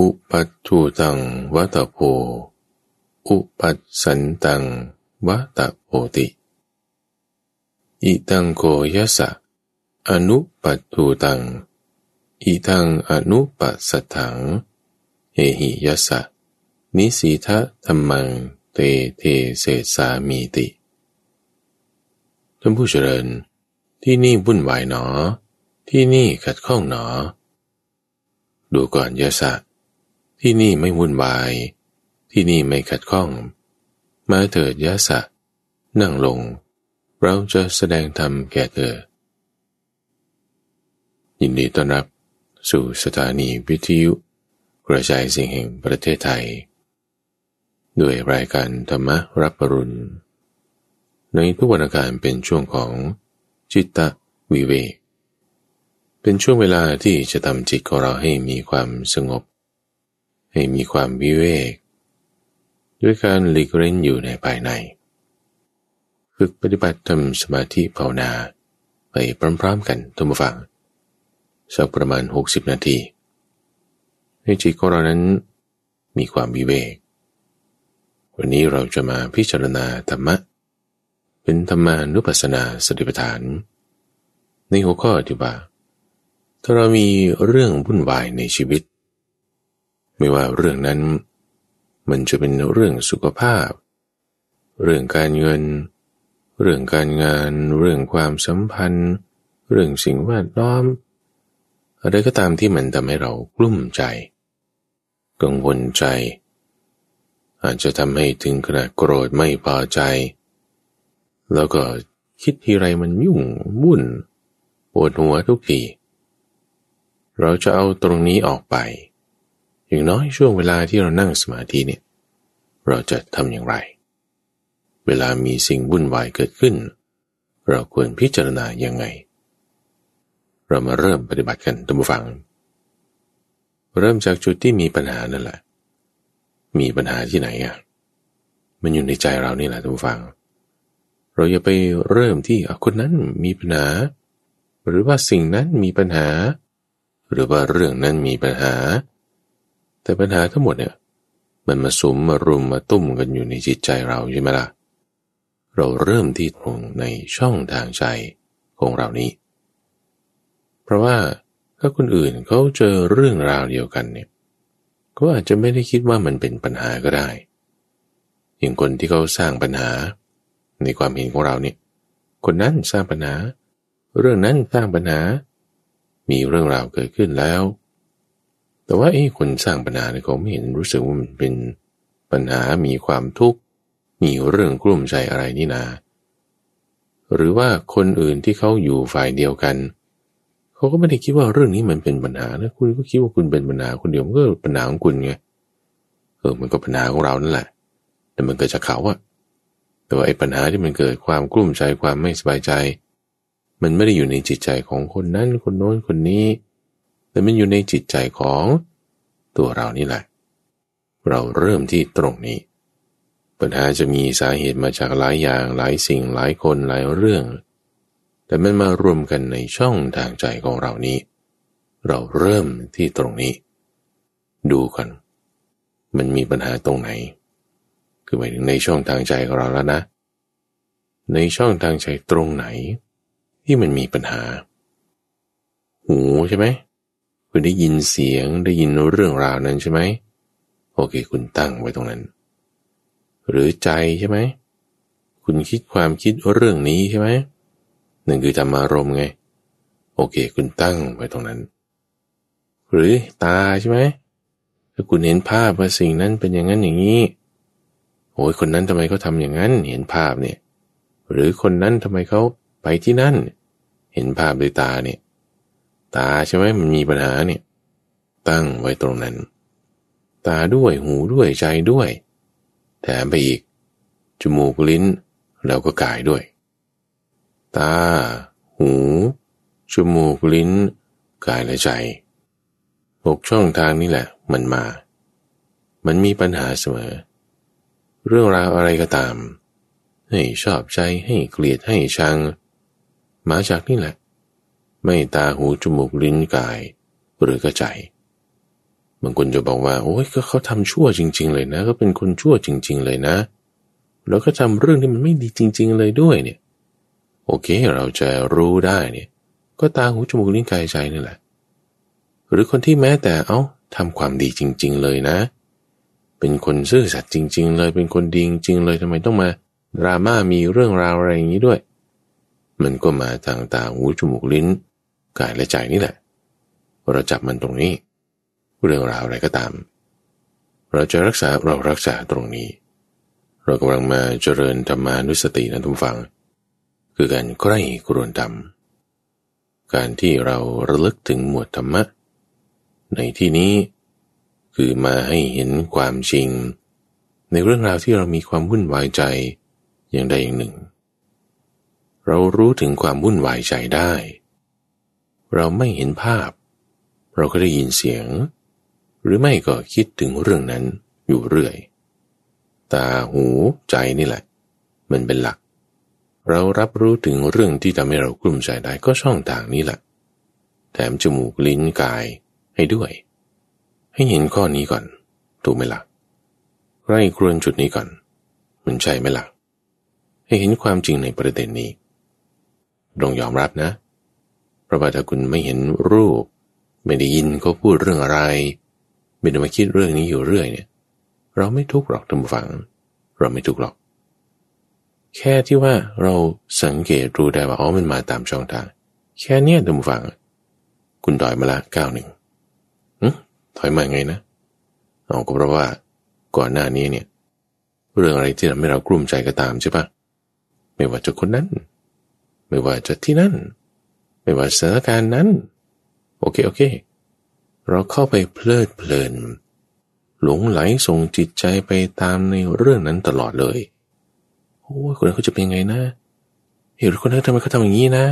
อุปัตถุตังวัตโพ อุปัสสันตังวัตโพติ อิตังโกยสะ อนุปัตถุตัง อิทังอนุปัสสถัง เอหิยสสะ นิสีทะธรรมังเตเทเสสามีติ ท่านผู้เจริญ ที่นี่วุ่นวายหนอ ที่นี่ขัดข้องหนอ ดูก่อนยะสะ ที่นี่ไม่วุ่นวาย ที่นี่ไม่ขัดข้อง มาเถิดยะสะ นั่งลง เราจะแสดงธรรมแก่เธอ ยินดีต้อนรับสู่สถานีวิทยุ กระจายเสียงแห่งประเทศไทย ด้วยรายการธรรมรับปรุณ ในทุกวันอาการเป็นช่วงของจิตตะวิเวกเป็นช่วงเวลาที่จะทำจิตของเราให้มีความสงบ ให้มีความวิเวก ด้วยการหลีกเล่นอยู่ในภายใน ฝึกปฏิบัติทำสมาธิภาวนาไปพร้อมๆกันทุกฝังสักประมาณ 60 นาที ให้จิตของเรานั้นมีความวิเวก วันนี้เราจะมาพิจารณาธรรมะ เป็นธรรมานุปัสสนาสติปัฏฐาน ในหัวข้อที่ว่าถ้าเรามีเรื่องวุ่นวายในชีวิต ไม่ว่าเรื่องนั้น มันจะเป็นเรื่องสุขภาพ เรื่องการเงิน เรื่องการงาน เรื่องความสัมพันธ์ เรื่องสิ่งแวดล้อม อะไรก็ตามที่มันทำให้เรากลุ้มใจ กังวลใจ อาจจะทำให้ถึงขนาดโกรธไม่พอใจ แล้วก็คิดทีไรมันยุ่งวุ่นปวดหัวทุกที เราจะเอาตรงนี้ออกไป อย่างน้อยช่วงเวลาที่เรานั่งสมาธิเนี่ยเราจะทำอย่างไร เวลามีสิ่งวุ่นวายเกิดขึ้น เราควรพิจารณายังไง เรามาเริ่มปฏิบัติกันตัมฟัง เริ่มจากจุดที่มีปัญหานั่นแหละ มีปัญหาที่ไหนอะมันอยู่ในใจเรานี่แหละตัมฟัง เราอย่าไปเริ่มที่คนนั้นมีปัญหา หรือว่าสิ่งนั้นมีปัญหา หรือว่าเรื่องนั้นมีปัญหา แต่ปัญหาทั้งหมดเนี่ย มันมาสุมมารุมมาตุ้มกันอยู่ในจิตใจเราใช่ไหมล่ะ เราเริ่มที่ตรงในช่องทางใจของเรานี้ เพราะว่าถ้าคนอื่นเขาเจอเรื่องราวเดียวกันเนี่ยก็อาจจะไม่ได้คิดว่ามันเป็นปัญหาก็ได้ อย่างคนที่เขาสร้างปัญหา ในความเห็นของเราเนี่ย คนนั้นสร้างปัญหา เรื่องนั้นสร้างปัญหา มีเรื่องราวเกิดขึ้นแล้ว แต่ว่าไอ้คนสร้างปัญหาเนี่ยเขาไม่เห็นรู้สึกว่ามันเป็นปัญหามีความทุกข์มีเรื่องกลุ่มใจอะไรนี่นา หรือว่าคนอื่นที่เขาอยู่ฝ่ายเดียวกัน เขาก็ไม่ได้คิดว่าเรื่องนี้มันเป็นปัญหานะคุณก็คิดว่าคุณเป็นปัญหาคนเดียวมันก็ปัญหาของคุณไงเออมันก็ปัญหาของเรานั่นแหละ แต่มันเกิดจากเขาอะแต่ว่าไอ้ปัญหาที่มันเกิดความกลุ้มใจความไม่สบายใจ มันไม่ได้อยู่ในจิตใจของคนนั้นคนโน้นคนนี้ แต่มันอยู่ในจิตใจของตัวเรานี่แหละ เราเริ่มที่ตรงนี้ ปัญหาจะมีสาเหตุมาจากหลายอย่างหลายสิ่งหลายคนหลายเรื่อง แต่มันมารวมกันในช่องทางใจของเรานี้ เราเริ่มที่ตรงนี้ ดูกัน มันมีปัญหาตรงไหน คือหมายถึงในช่องทางใจของเราแล้วนะ ในช่องทางใจตรงไหน ที่มันมีปัญหา หูใช่ไหม คุณได้ยินเสียงได้ยินเรื่องราวนั้นใช่ไหมโอเค คุณตั้งไว้ตรงนั้น หรือใจใช่ไหมคุณคิดความคิดเรื่องนี้ใช่ไหมหนั่นคือธรรมารมไง โอเค คุณตั้งไว้ตรงนั้น หรือตาใช่ไหมถ้าคุณเห็นภาพว่าสิ่งนั้นเป็นอย่างนั้นอย่างนี้โอ้ยคนนั้นทำไมเขาทาอย่างนั้นเห็นภาพเนี่ย หรือคนนั้นทำไมเขาไปที่นั่น เห็นภาพด้วยตาเนี่ย ตาใช่ไหมมันมีปัญหาเนี่ยตั้งไว้ตรงนั้น ตาด้วยหูด้วยใจด้วย แถมไปอีก จมูกลิ้น แล้วก็กายด้วย ตา หู จมูกลิ้น กายและใจหกช่องทางนี่แหละ มันมา มันมีปัญหาเสมอ เรื่องราวอะไรก็ตาม ให้ชอบใจให้เกลียดให้ชัง มาจากนี่แหละ ไม่ตาหูจมูกลิ้นกาย หรือกระใจบางคนจะบอกว่า โอ้ยก็เขาทำชั่วจริง ๆ เลยนะ ก็เป็นคนชั่วจริง ๆ เลยนะ แล้วก็ทำเรื่องที่มันไม่ดีจริง ๆ เลยด้วยเนี่ย โอเค เราจะรู้ได้เนี่ย ก็ตาหูจมูกลิ้นกายใจนี่แหละ หรือคนที่แม้แต่เอา้าทำความดีจริง ๆ เลยนะ เป็นคนซื่อสัตย์จริง ๆ เลย เป็นคนดีจริง ๆ เลยทำไมต้องมาดราม่ามีเรื่องราวอะไรอย่างนี้ด้วย มันก็มาทางตาหูจมูกลิ้น กายและใจนี่แหละ เราจับมันตรงนี้ เรื่องราวอะไรก็ตาม เราจะรักษาเรารักษาตรงนี้ เรากำลังมาเจริญธรรมานุสตินะทุกฝัง คือการใกล้กรวนดำการที่เราระลึกถึงหมวดธรรมะ ในที่นี้คือมาให้เห็นความจริง ในเรื่องราวที่เรามีความวุ่นวายใจอย่างใดอย่างหนึ่ง เรารู้ถึงความวุ่นวายใจได้ เราไม่เห็นภาพ เราก็ได้ยินเสียง หรือไม่ก็คิดถึงเรื่องนั้นอยู่เรื่อย ตาหูใจนี่แหละ มันเป็นหลัก เรารับรู้ถึงเรื่องที่ทำให้เรากลุ้มใจได้ก็ช่องทางนี้แหละ แถมจมูกลิ้นกายให้ด้วย ให้เห็นข้อนี้ก่อน ถูกไหมละ่ะไร่ครวนจุดนี้ก่อน มันใช่ไหมละ่ะให้เห็นความจริงในประเด็นนี้ต้องยอมรับนะ เพราะว่าถ้าคุณไม่เห็นรูป ไม่ได้ยินเขาพูดเรื่องอะไร ไม่ได้มาคิดเรื่องนี้อยู่เรื่อยเนี่ย เราไม่ทุกข์หรอกท่านผู้ฟัง เราไม่ทุกข์หรอก แค่ที่ว่าเราสังเกตรู้ได้ว่าอ๋อมันมาตามช่องทาง แค่เนี้ยท่านผู้ฟัง คุณถอยมาละก้าวหนึ่งถอยมาไงนะเอาก็เพราะว่าก่อนหน้านี้เนี่ย เรื่องอะไรที่ทำให้เรากลุ้มใจก็ตามใช่ปะไม่ว่าจะคนนั้น ไม่ว่าจะที่นั่น ไม่ว่าสถานการณ์นั้น โอเค โอเค เราเข้าไปเพลิดเพลิน หลงไหลส่งจิตใจไปตามในเรื่องนั้นตลอดเลยโอ้คนนั้นเขาจะเป็นไงนะเห็นคนนั้นทำไมเขาทำอย่างนี้นะ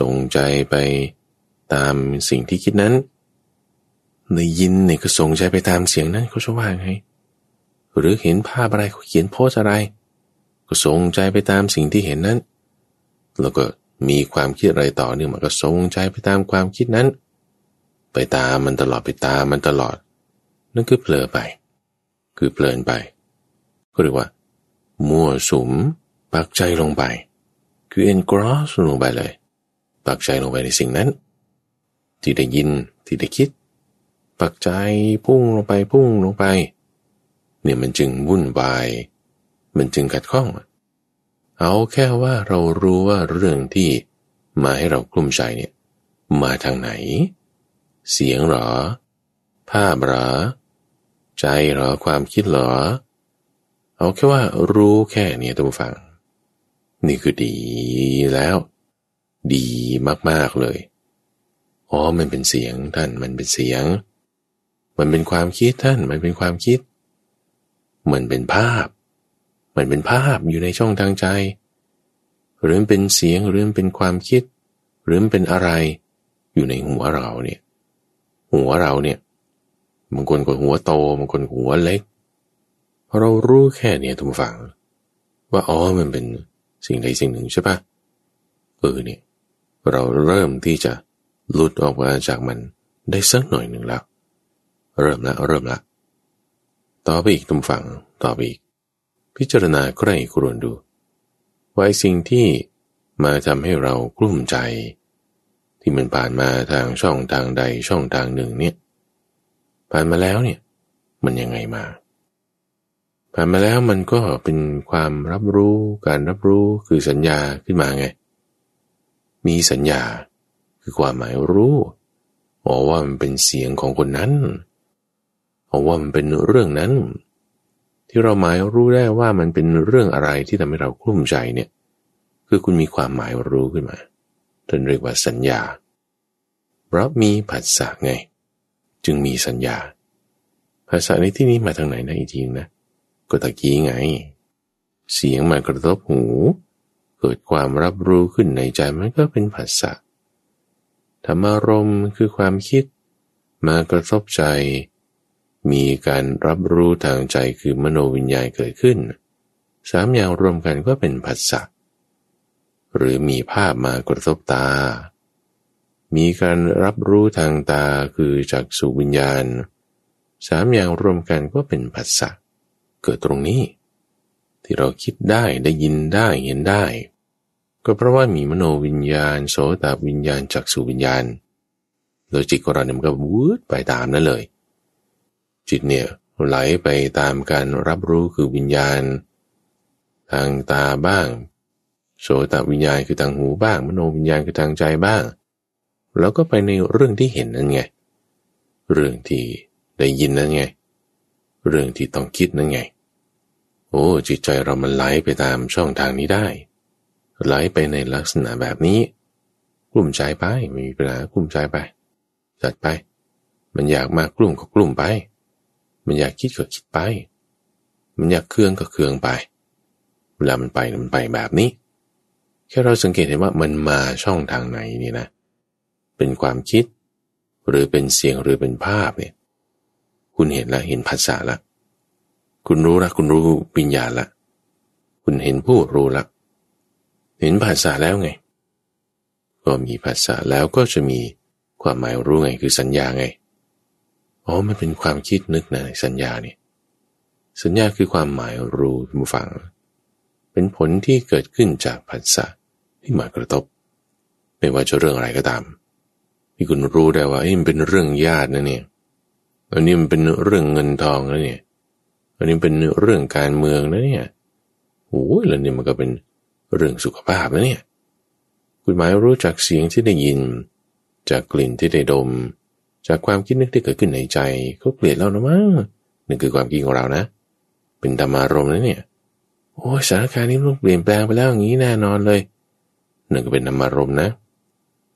ส่งใจไปตามสิ่งที่คิดนั้นในยินเนี่ยก็ส่งใจไปตามเสียงนั้นเขาจะว่าไง หรือเห็นภาพอะไรเขาเขียนโพสอะไร ก็ส่งใจไปตามสิ่งที่เห็นนั้น แล้วก็ มีความคิดอะไรต่อเนื่องมันก็ส่งใจไปตามความคิดนั้น ไปตามมันตลอดไปตามมันตลอด นั่นคือเผลอไป คือเพลินไป ก็เรียกว่า มั่วสุมปักใจลงไป คือ engross ลงไปเลย ปักใจลงไปในสิ่งนั้น ที่ได้ยินที่ได้คิด ปักใจพุ่งลงไปพุ่งลงไป เนี่ยมันจึงวุ่นวาย มันจึงขัดข้องเเอาแค่ว่าเรารู้ว่าเรื่องที่มาให้เรากลุ้มใจเนี่ย มาทางไหน เสียงหรอ ภาพหรอ ใจหรอความคิดหรอ เอาแค่ว่ารู้แค่นี้ตัวฟัง นี่คือดีแล้ว ดีมากๆเลยอ๋อมันเป็นเสียงท่านมันเป็นเสียง มันเป็นความคิดท่านมันเป็นความคิด มันเป็นภาพ มันเป็นภาพอยู่ในช่องทางใจ หรือเป็นเสียงหรือเป็นความคิด หรือเป็นอะไร อยู่ในหัวเราเนี่ย หัวเราเนี่ยบางคนก็หัวโตบางคนหัวเล็ก เรารู้แค่เนี่ยทุกฝัง ว่าอ๋อมันเป็นสิ่งใดสิ่งหนึ่งใช่ปะเออเนี่ยเราเริ่มที่จะหลุดออกมาจากมันได้สักหน่อยหนึ่งแล้ว เริ่มละเริ่มละ ต่อไปอีกทุกฝังต่อไปอีก พิจารณาใกล้ครวนดูว่าสิ่งที่มาทำให้เรากลุ้มใจ ที่มันผ่านมาทางช่องทางใดช่องทางหนึ่งเนี่ย ผ่านมาแล้วเนี่ย มันยังไงมา ผ่านมาแล้วมันก็เป็นความรับรู้การรับรู้คือสัญญาขึ้นมาไง มีสัญญาคือความหมายรู้บอกว่ามันเป็นเสียงของคนนั้นบอกว่ามันเป็นเรื่องนั้น ที่เราหมายรู้ได้ว่ามันเป็นเรื่องอะไรที่ทำให้เรากลุ้มใจเนี่ย คือคุณมีความหมายรู้ขึ้นมาท่านเรียกว่าสัญญา เพราะมีผัสสะไง จึงมีสัญญาภาษาในที่นี้มาทางไหนนะอีกทีนะก็ตะกี้ไง เสียงมากระทบหู เกิดความรับรู้ขึ้นในใจมันก็เป็นผัสสะธรรมารมคือความคิด มากระทบใจ มีการรับรู้ทางใจคือมโนวิญญาณเกิดขึ้น สามอย่างรวมกันก็เป็นผัสสะหรือมีภาพมากระทบตา มีการรับรู้ทางตาคือจากสุวิญญาณ สามอย่างรวมกันก็เป็นผัสสะเกิดตรงนี้ ที่เราคิดได้ได้ยินได้เห็นได้ ก็เพราะว่ามีมโนวิญญาณ โสตวิญญาณจักสุวิญญาณ โดยจิตของเราเนี่ยมันก็วูดไปตามนั้นเลย จิตเนี่ยไหลไปตามการรับรู้คือวิญญาณ ทางตาบ้าง โสตวิญญาณคือทางหูบ้าง มโนวิญญาณคือทางใจบ้าง แล้วก็ไปในเรื่องที่เห็นนั่นไง เรื่องที่ได้ยินนั่นไง เรื่องที่ต้องคิดนั่นไง โอ้จิตใจเรามันไหลไปตามช่องทางนี้ได้ ไหลไปในลักษณะแบบนี้กลุ่มใจไปไม่มีปัญหากลุ่มใจไปจัดไป มันอยากมากกลุ่มก็กลุ่มไป มันอยากคิดก็คิดไป มันอยากเครื่องก็เครื่องไป เวลามันไปมันไปแบบนี้ แค่เราสังเกตเห็นว่ามันมาช่องทางไหนนี่นะ เป็นความคิด หรือเป็นเสียงหรือเป็นภาพเนี่ย คุณเห็นละเห็นภาษาละ คุณรู้ละคุณรู้วิญญาณละ คุณเห็นผู้รู้ละ เห็นภาษาแล้วไง ก็มีภาษาแล้วก็จะมีความหมายรู้ไงคือสัญญาไง อ๋อ มันเป็นความคิดนึกนะสัญญาเนี่ยสัญญาคือความหมายรู้ผู้ฟัง เป็นผลที่เกิดขึ้นจากผัสสะที่มากระทบ ไม่ว่าจะเรื่องอะไรก็ตามที่คุณรู้ได้ว่ามันเป็นเรื่องญาตินะเนี่ยอันนี้มันเป็นเรื่องเงินทองนะเนี่ยอันนี้เป็นเรื่องการเมืองนะเนี่ยโอ้ยแล้วนี่มันก็เป็นเรื่องสุขภาพนะเนี่ย คุณหมายรู้จากเสียงที่ได้ยิน จากกลิ่นที่ได้ดม จากความคิดนึกที่เกิดขึ้นในใจก็เปลี่ยนแล้วนะมั้งนั่นคือความคิดของเรานะ เป็นธรรมารมณ์นะเนี่ยโอ้สถานการณ์นี้มันเปลี่ยนแปลงไปแล้วอย่างนี้แน่นอนเลยหนั่นก็เป็นธรรมารมณ์นะ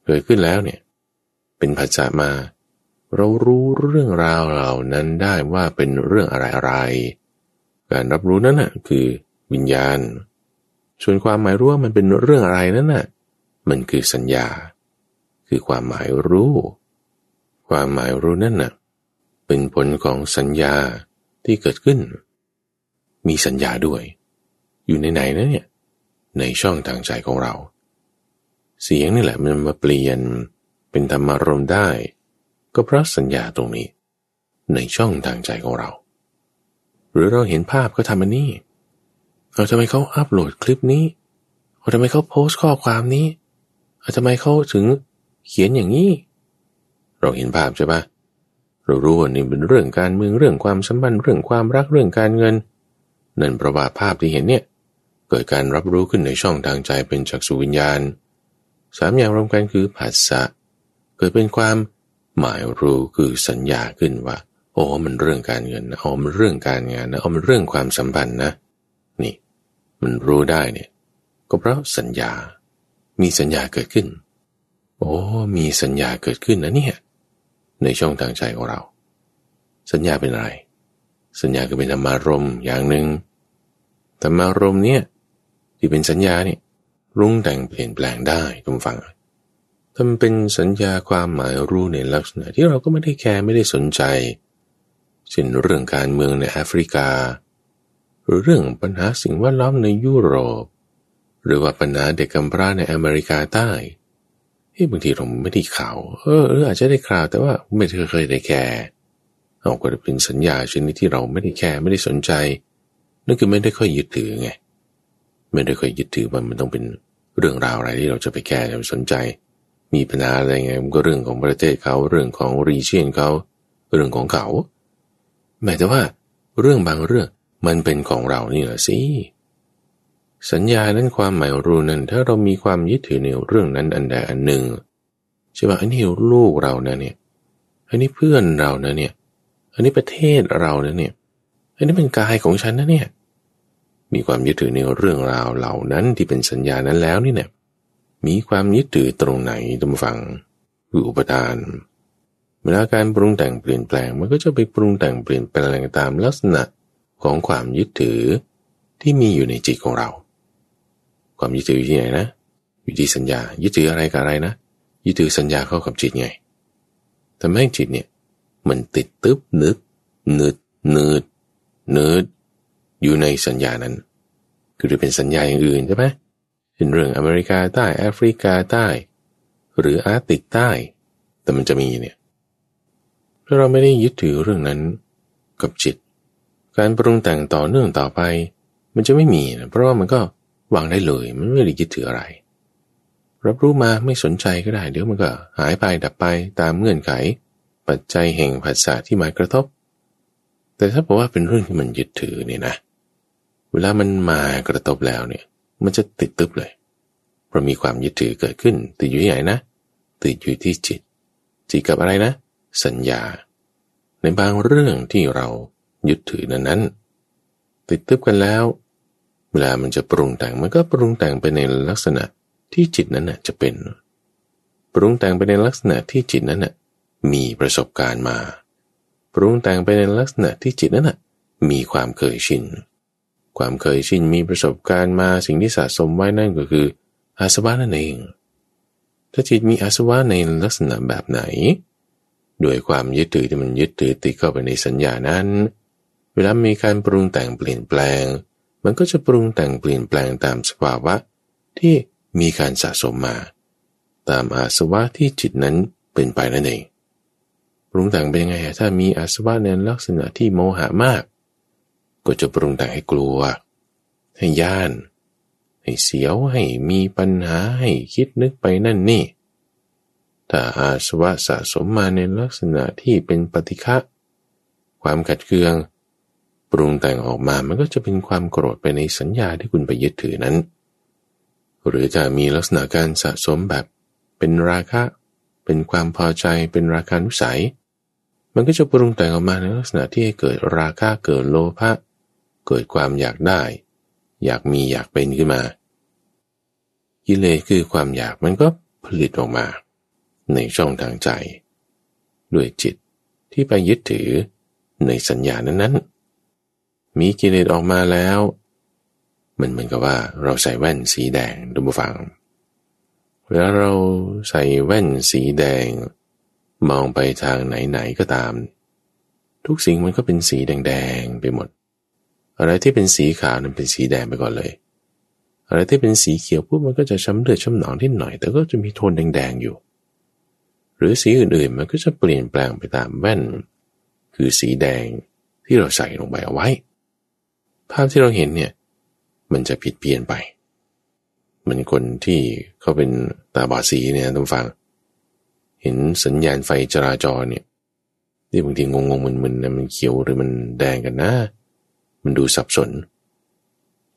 เกิดขึ้นแล้วเนี่ย เป็นภาษามา เรารู้เรื่องราวเหล่านั้นได้ว่าเป็นเรื่องอะไรอะไรการรับรู้นั้นน่ะคือวิญญาณ ส่วนความหมายรู้ว่ามันเป็นเรื่องอะไรนั้นน่ะมันคือสัญญา คือความหมายรู้ ความหมายรู้นั่นน่ะเป็นผลของสัญญาที่เกิดขึ้น มีสัญญาด้วย อยู่ในไหนนะเนี่ยในช่องทางใจของเรา เสียงนี่แหละมันมาเปลี่ยนเป็นธรรมารมได้ ก็เพราะสัญญาตรงนี้ ในช่องทางใจของเรา หรือเราเห็นภาพก็ทำอันนี้เอาทำไมเขาอัปโหลดคลิปนี้เอาทำไมเขาโพสต์ข้อความนี้เอาทำไมเขาถึงเขียนอย่างนี้ เราเห็นภาพใช่ปะเรารู้ว่านี่เป็นเรื่องการเมืองเรื่องความสัมพันธ์เรื่องความรักเรื่องการเงิน นั่นประว่าภาพที่เห็นเนี่ยเกิดการรับรู้ขึ้นในช่องทางใจเป็นจักษุวิญญาณสามอย่างรวมกันคือภาษะเกิดเป็นความหมายรู้คือสัญญาขึ้นว่าโอ้มันเรื่องการเงินนะอ๋อมันเรื่องการงานนะอ๋อมันเรื่องความสัมพันธ์นะ นี่ มันรู้ได้เนี่ย ก็เพราะสัญญา มีสัญญาเกิดขึ้น โอ้มีสัญญาเกิดขึ้นนะเนี่ย ในช่องทางใจของเรา สัญญาเป็นอะไร สัญญาก็เป็นธรรมารมอย่างหนึ่งธรรมารมเนี่ยที่เป็นสัญญาเนี่ยรุงแต่งเปลี่ยนแปลงได้ทุกฝังถ้าเป็นสัญญาความหมายรู้ในลักษณะที่เราก็ไม่ได้แคร์ไม่ได้สนใจเช่นเรื่องการเมืองในแอฟริกา หรือเรื่องปัญหาสิ่งแวดล้อมในยุโรป หรือว่าปัญหาเด็กกำพร้าในอเมริกาใต้ เฮ้บางทีเราไม่ได้ข่าว เออเอออาจจะได้ข่าว แต่ว่าไม่เคยได้แคร์เอาก็จะเป็นสัญญาชนิดที่เราไม่ได้แคร์ไม่ได้สนใจ นั่นคือไม่ได้ค่อยยึดถือไง ไม่ได้ค่อยยึดถือว่ามันต้องเป็นเรื่องราวอะไรที่เราจะไปแคร์จะไปสนใจ มีปัญหาอะไรไงมันก็เรื่องของประเทศเขาเรื่องของ region เขาเรื่องของเขาแม้แต่ว่า เรื่องบางเรื่องมันเป็นของเรานี่แหละสิ สัญญานั้นความหมายรู้นั้นถ้าเรามีความยึดถือในเรื่องนั้นอันใดอันหนึ่งใช่ไหมอันนี้ลูกเรานะเนี่ย อันนี้เพื่อนเรานะเนี่ย อันนี้ประเทศเรานะเนี่ย อันนี้เป็นกายของฉันนะเนี่ย มีความยึดถือในเรื่องราวเหล่านั้นที่เป็นสัญญานั้นแล้วนี่เนี่ย มีความยึดถือตรงไหนตรงฟังคืออุปทานเวลาการปรุงแต่งเปลี่ยนแปลงมันก็จะไปปรุงแต่งเปลี่ยนแปลงตามลักษณะของความยึดถือที่มีอยู่ในจิตของเรา ความยึดถืออยู่ที่ไหนนะอยู่ที่สัญญายึดถืออะไรกับอะไรนะยึดถือสัญญาเข้ากับจิตไงทำให้จิตเนี่ย มันติดตึ๊บนึกนืดนืดนืดอยู่ในสัญญานั้น คือจะเป็นสัญญาอย่างอื่นใช่ไหมเป็นเรื่องอเมริกาใต้แอฟริกาใต้ หรืออาร์ติกใต้ แต่มันจะมีเนี่ยถ้าเราไม่ได้ยึดถือเรื่องนั้นกับจิต การปรุงแต่งต่อเนื่องต่อไป มันจะไม่มีนะเพราะว่ามันก็ วางได้เลย มันไม่ได้ยึดถืออะไร รับรู้มาไม่สนใจก็ได้ เดี๋ยวมันก็หายไปดับไปตามเงื่อนไข ปัจจัยแห่งผัสสะที่มากระทบ แต่ถ้าบอกว่าเป็นเรื่องที่มันยึดถือเนี่ยนะ เวลามันมากระทบแล้วเนี่ย มันจะติดตึบเลยเพราะมีความยึดถือเกิดขึ้นติดอยู่ที่ไหนนะติดอยู่ที่จิต จิตกับอะไรนะ สัญญา ในบางเรื่องที่เรายึดถือนั้นนั้นติดตึบกันแล้ว เวลามันจะปรุงแต่งมันก็ปรุงแต่งไปในลักษณะที่จิตนั้นน่ะจะเป็น ปรุงแต่งไปในลักษณะที่จิตนั้นน่ะมีประสบการณ์มา ปรุงแต่งไปในลักษณะที่จิตนั้นน่ะมีความเคยชิน ความเคยชินมีประสบการณ์มาสิ่งที่สะสมไว้นั่นก็คืออาสวะนั่นเอง ถ้าจิตมีอาสวะในลักษณะแบบไหน ด้วยความยึดถือที่มันยึดถือติดเข้าไปในสัญญานั้น เวลามีการปรุงแต่งเปลี่ยนแปลง มันก็จะปรุงแต่งเปลี่ยนแปลงตามสภาวะที่มีการสะสมมา ตามอาสวะที่จิตนั้นเป็นไปนั่นเองปรุงแต่งเป็นยังไงถ้ามีอาสวะในลักษณะที่โมหะมาก ก็จะปรุงแต่งให้กลัว ให้ย่าน ให้เสียวให้มีปัญหาให้คิดนึกไปนั่นนี่ถ้าอาสวะสะสมมาในลักษณะที่เป็นปฏิฆะความขัดเคือง ปรุงแต่งออกมามันก็จะเป็นความโกรธไปในสัญญาที่คุณไปยึดถือนั้น หรือจะมีลักษณะการสะสมแบบเป็นราคะ เป็นความพอใจเป็นราคานุสัย มันก็จะปรุงแต่งออกมาในลักษณะที่ให้เกิดราคะเกิดโลภะเกิดความอยากได้ อยากมีอยากเป็นขึ้นมากิเลสคือความอยากมันก็ผลิตออกมา ในช่องทางใจ ด้วยจิตที่ไปยึดถือในสัญญานั้นๆ มีกิเลสออกมาแล้ว มันเหมือนกับว่าเราใส่แว่นสีแดงดูบูฟังเวลาเราใส่แว่นสีแดง มองไปทางไหนๆก็ตาม ทุกสิ่งมันก็เป็นสีแดงๆไปหมด อะไรที่เป็นสีขาวนั้นเป็นสีแดงไปก่อนเลย อะไรที่เป็นสีเขียวปุ๊บมันก็จะช้ำเลือดช้ำหนองที่หน่อย แต่ก็จะมีโทนแดงๆอยู่ หรือสีอื่นๆมันก็จะเปลี่ยนแปลงไปตามแว่น คือสีแดงที่เราใส่ลงไปเอาไว้ ภาพที่เราเห็นเนี่ย มันจะผิดเพี้ยนไป เหมือนคนที่เขาเป็นตาบอดสีเนี่ยต้องฟัง เห็นสัญญาณไฟจราจรเนี่ยที่บางทีงงงมึนๆนะมันเขียวหรือมันแดงกันนะ มันดูสับสน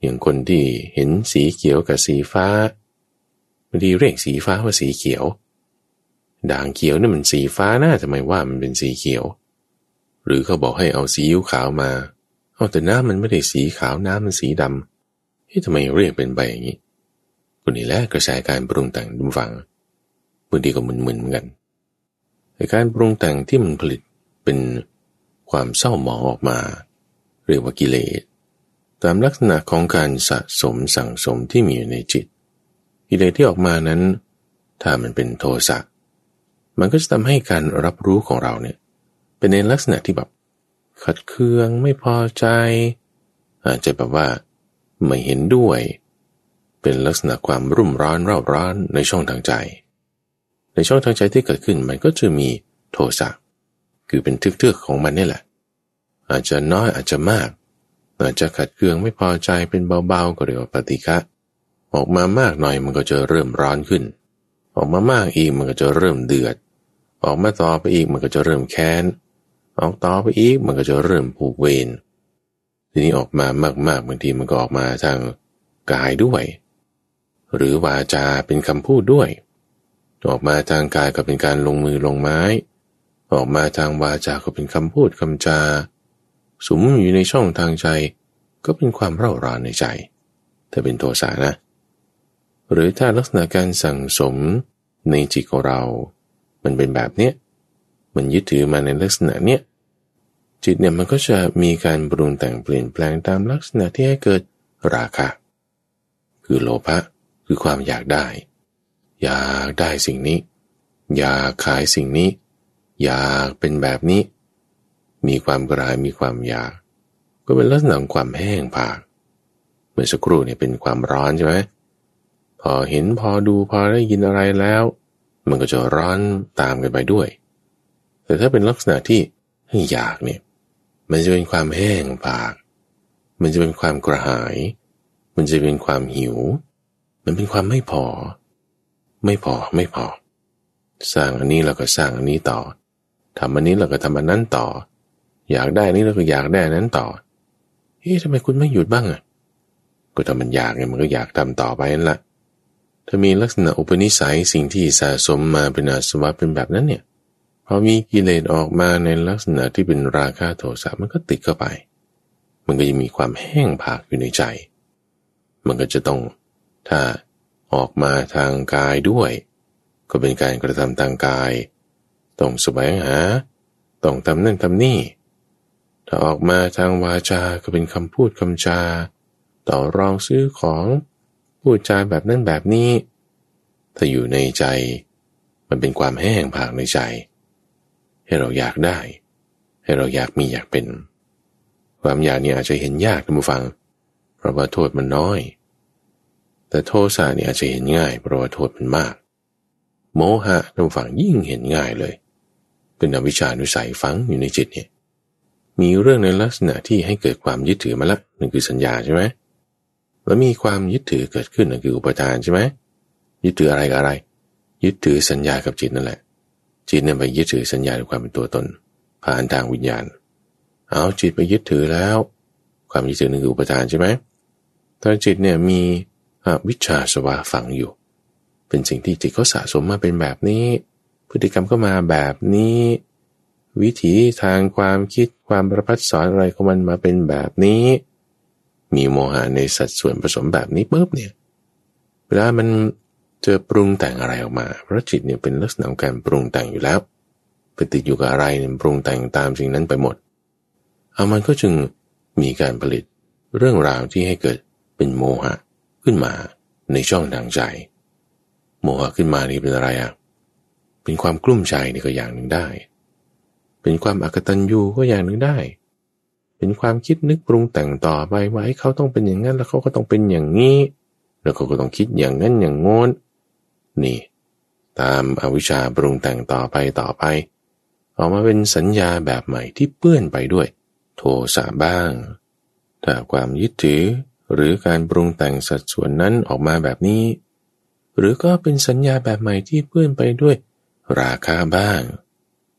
อย่างคนที่เห็นสีเขียวกับสีฟ้าบางทีเรียกสีฟ้าว่าสีเขียว ด่างเขียวนี่มันสีฟ้านะทำไมว่ามันเป็นสีเขียว หรือเขาบอกให้เอาสีอิ้วขาวมา เอาแต่น้ำมันไม่ได้สีขาวน้ำมันสีดำเฮ้ยทำไมเรียกเป็นใบอย่างนี้คนนี้แหละกระแสการปรุงแต่งดุมฟังบางทีก็มึนๆเหมือนกันแต่การปรุงแต่งที่มันผลิตเป็นความเศร้าหมองออกมา เรียกว่ากิเลส ตามลักษณะของการสะสมสั่งสมที่มีอยู่ในจิต กิเลสที่ออกมานั้น ถ้ามันเป็นโทสะมันก็จะทำให้การรับรู้ของเราเนี่ยเป็นในลักษณะที่แบบ ขัดเคืองไม่พอใจ อาจจะแบบว่าไม่เห็นด้วย เป็นลักษณะความรุ่มร้อนเร่าร้อนในช่องทางใจ ในช่องทางใจที่เกิดขึ้นมันก็จะมีโทสะคือเป็นทึกๆของมันนี่แหละ อาจจะน้อยอาจจะมากอาจจะขัดเคืองไม่พอใจเป็นเบาๆก็เรียกว่าปฏิฆะออกมามากหน่อยมันก็จะเริ่มร้อนขึ้น ออกมามากอีกมันก็จะเริ่มเดือด ออกมาต่อไปอีกมันก็จะเริ่มแค้น ออกต่อไปอีกมันก็จะเริ่มผูกเวรทีนี้ออกมามากๆบางทีมันก็ออกมาทางกายด้วย หรือวาจาเป็นคำพูดด้วย ออกมาทางกายก็เป็นการลงมือลงไม้ ออกมาทางวาจาก็เป็นคำพูดคำจาสมอยู่ในช่องทางใจ ก็เป็นความเร่าร้อนในใจถ้าเป็นโทสานะ หรือถ้าลักษณะการสั่งสมในจิตของเรา มันเป็นแบบเนี้ย มันยึดถือมาในลักษณะเนี้ยจิตเนี่ยมันก็จะมีการปรุงแต่งเปลี่ยนแปลงตามลักษณะที่ให้เกิดราคะ คือโลภะคือความอยากได้ อยากได้สิ่งนี้ อยากขายสิ่งนี้ อยากเป็นแบบนี้ มีความกระหายมีความอยาก ก็เป็นลักษณะความแห้งผากเมื่อสักครู่เนี่ยเป็นความร้อนใช่ไหมพอเห็นพอดูพอได้ยินอะไรแล้ว มันก็จะร้อนตามกันไปด้วย แต่ถ้าเป็นลักษณะที่อยากเนี่ย มันจะเป็นความแห้งปาก มันจะเป็นความกระหาย มันจะเป็นความหิว มันเป็นความไม่พอ ไม่พอไม่พอ สร้างอันนี้เราก็สร้างอันนี้ต่อทำอันนี้เราก็ทำอันนั้นต่อ อยากได้นี้เราก็อยากได้นั้นต่อเฮ้ยทำไมคุณไม่หยุดบ้างอะก็ถ้ามันอยากไงมันก็อยากทำต่อไปนั่นแหละถ้ามีลักษณะอุปนิสัยสิ่งที่สะสมมาเป็นอาสวะเป็นแบบนั้นเนี่ย พอมีกิเลสออกมาในลักษณะที่เป็นราคะโทสะมันก็ติดเข้าไป มันก็จะมีความแห้งผากอยู่ในใจ มันก็จะต้องถ้าออกมาทางกายด้วย ก็เป็นการกระทำทางกาย ต้องแสวงหา ต้องทำนั่นทำนี่ ถ้าออกมาทางวาจา ก็เป็นคำพูดคำจา ต่อรองซื้อของพูดจาแบบนั้นแบบนี้ ถ้าอยู่ในใจ มันเป็นความแห้งผากในใจ ให้เราอยากได้ ให้เราอยากมีอยากเป็น ความอยากเนี่ยอาจจะเห็นยากท่านผู้ฟัง เพราะว่าโทษมันน้อย แต่โทสะเนี่ยอาจจะเห็นง่าย เพราะว่าโทษมันมาก โมหะท่านผู้ฟังยิ่งเห็นง่ายเลย เป็นอวิชชานุสัยฝังอยู่ในจิตเนี่ยมีเรื่องในลักษณะที่ให้เกิดความยึดถือมาละนั่นคือสัญญาใช่ไหมแล้วมีความยึดถือเกิดขึ้นนั่นคืออุปทานใช่ไหมยึดถืออะไรกับอะไร ยึดถือสัญญากับจิตนั่นแหละ จิตเนี่ยไปยึดถือสัญญาในความเป็นตัวตน ผ่านทางวิญญาณ เอาจิตไปยึดถือแล้ว ความยึดถือนั่นคืออุปทานใช่ไหมตอนจิตเนี่ยมีวิชาสวาฝังอยู่ เป็นสิ่งที่จิตเขาสะสมมาเป็นแบบนี้ พฤติกรรมก็มาแบบนี้ วิถีทางความคิดความประพัดสอนอะไรของมันมาเป็นแบบนี้ มีโมหะในสัดส่วนผสมแบบนี้ปุ๊บเนี่ยเวลามัน จะปรุงแต่งอะไรออกมา เพราะจิตเนี่ยเป็นลักษณะของการปรุงแต่งอยู่แล้วไปติดอยู่กับอะไรเนี่ยปรุงแต่งตามสิ่งนั้นไปหมด เอามันก็จึงมีการผลิตเรื่องราวที่ให้เกิดเป็นโมหะขึ้นมาในช่องทางใจ โมหะขึ้นมานี่เป็นอะไรอะ เป็นความกลุ้มใจนี่ก็อย่างหนึ่งได้ เป็นความอกตัญญูก็อย่างหนึ่งได้ เป็นความคิดนึกปรุงแต่งต่อไปว่าเขาต้องเป็นอย่างนั้นแล้วเขาก็ต้องเป็นอย่างนี้ แล้วเขาก็ต้องคิดอย่างนั้นอย่างงน้น นี่ ตามอาวิชชาปรุงแต่งต่อไปต่อไป ออกมาเป็นสัญญาแบบใหม่ที่เปื้อนไปด้วย โทสะบ้างถ้าความยึดถือหรือการปรุงแต่งสัดส่วนนั้นออกมาแบบนี้ หรือก็เป็นสัญญาแบบใหม่ที่เปื้อนไปด้วย ราคาบ้าง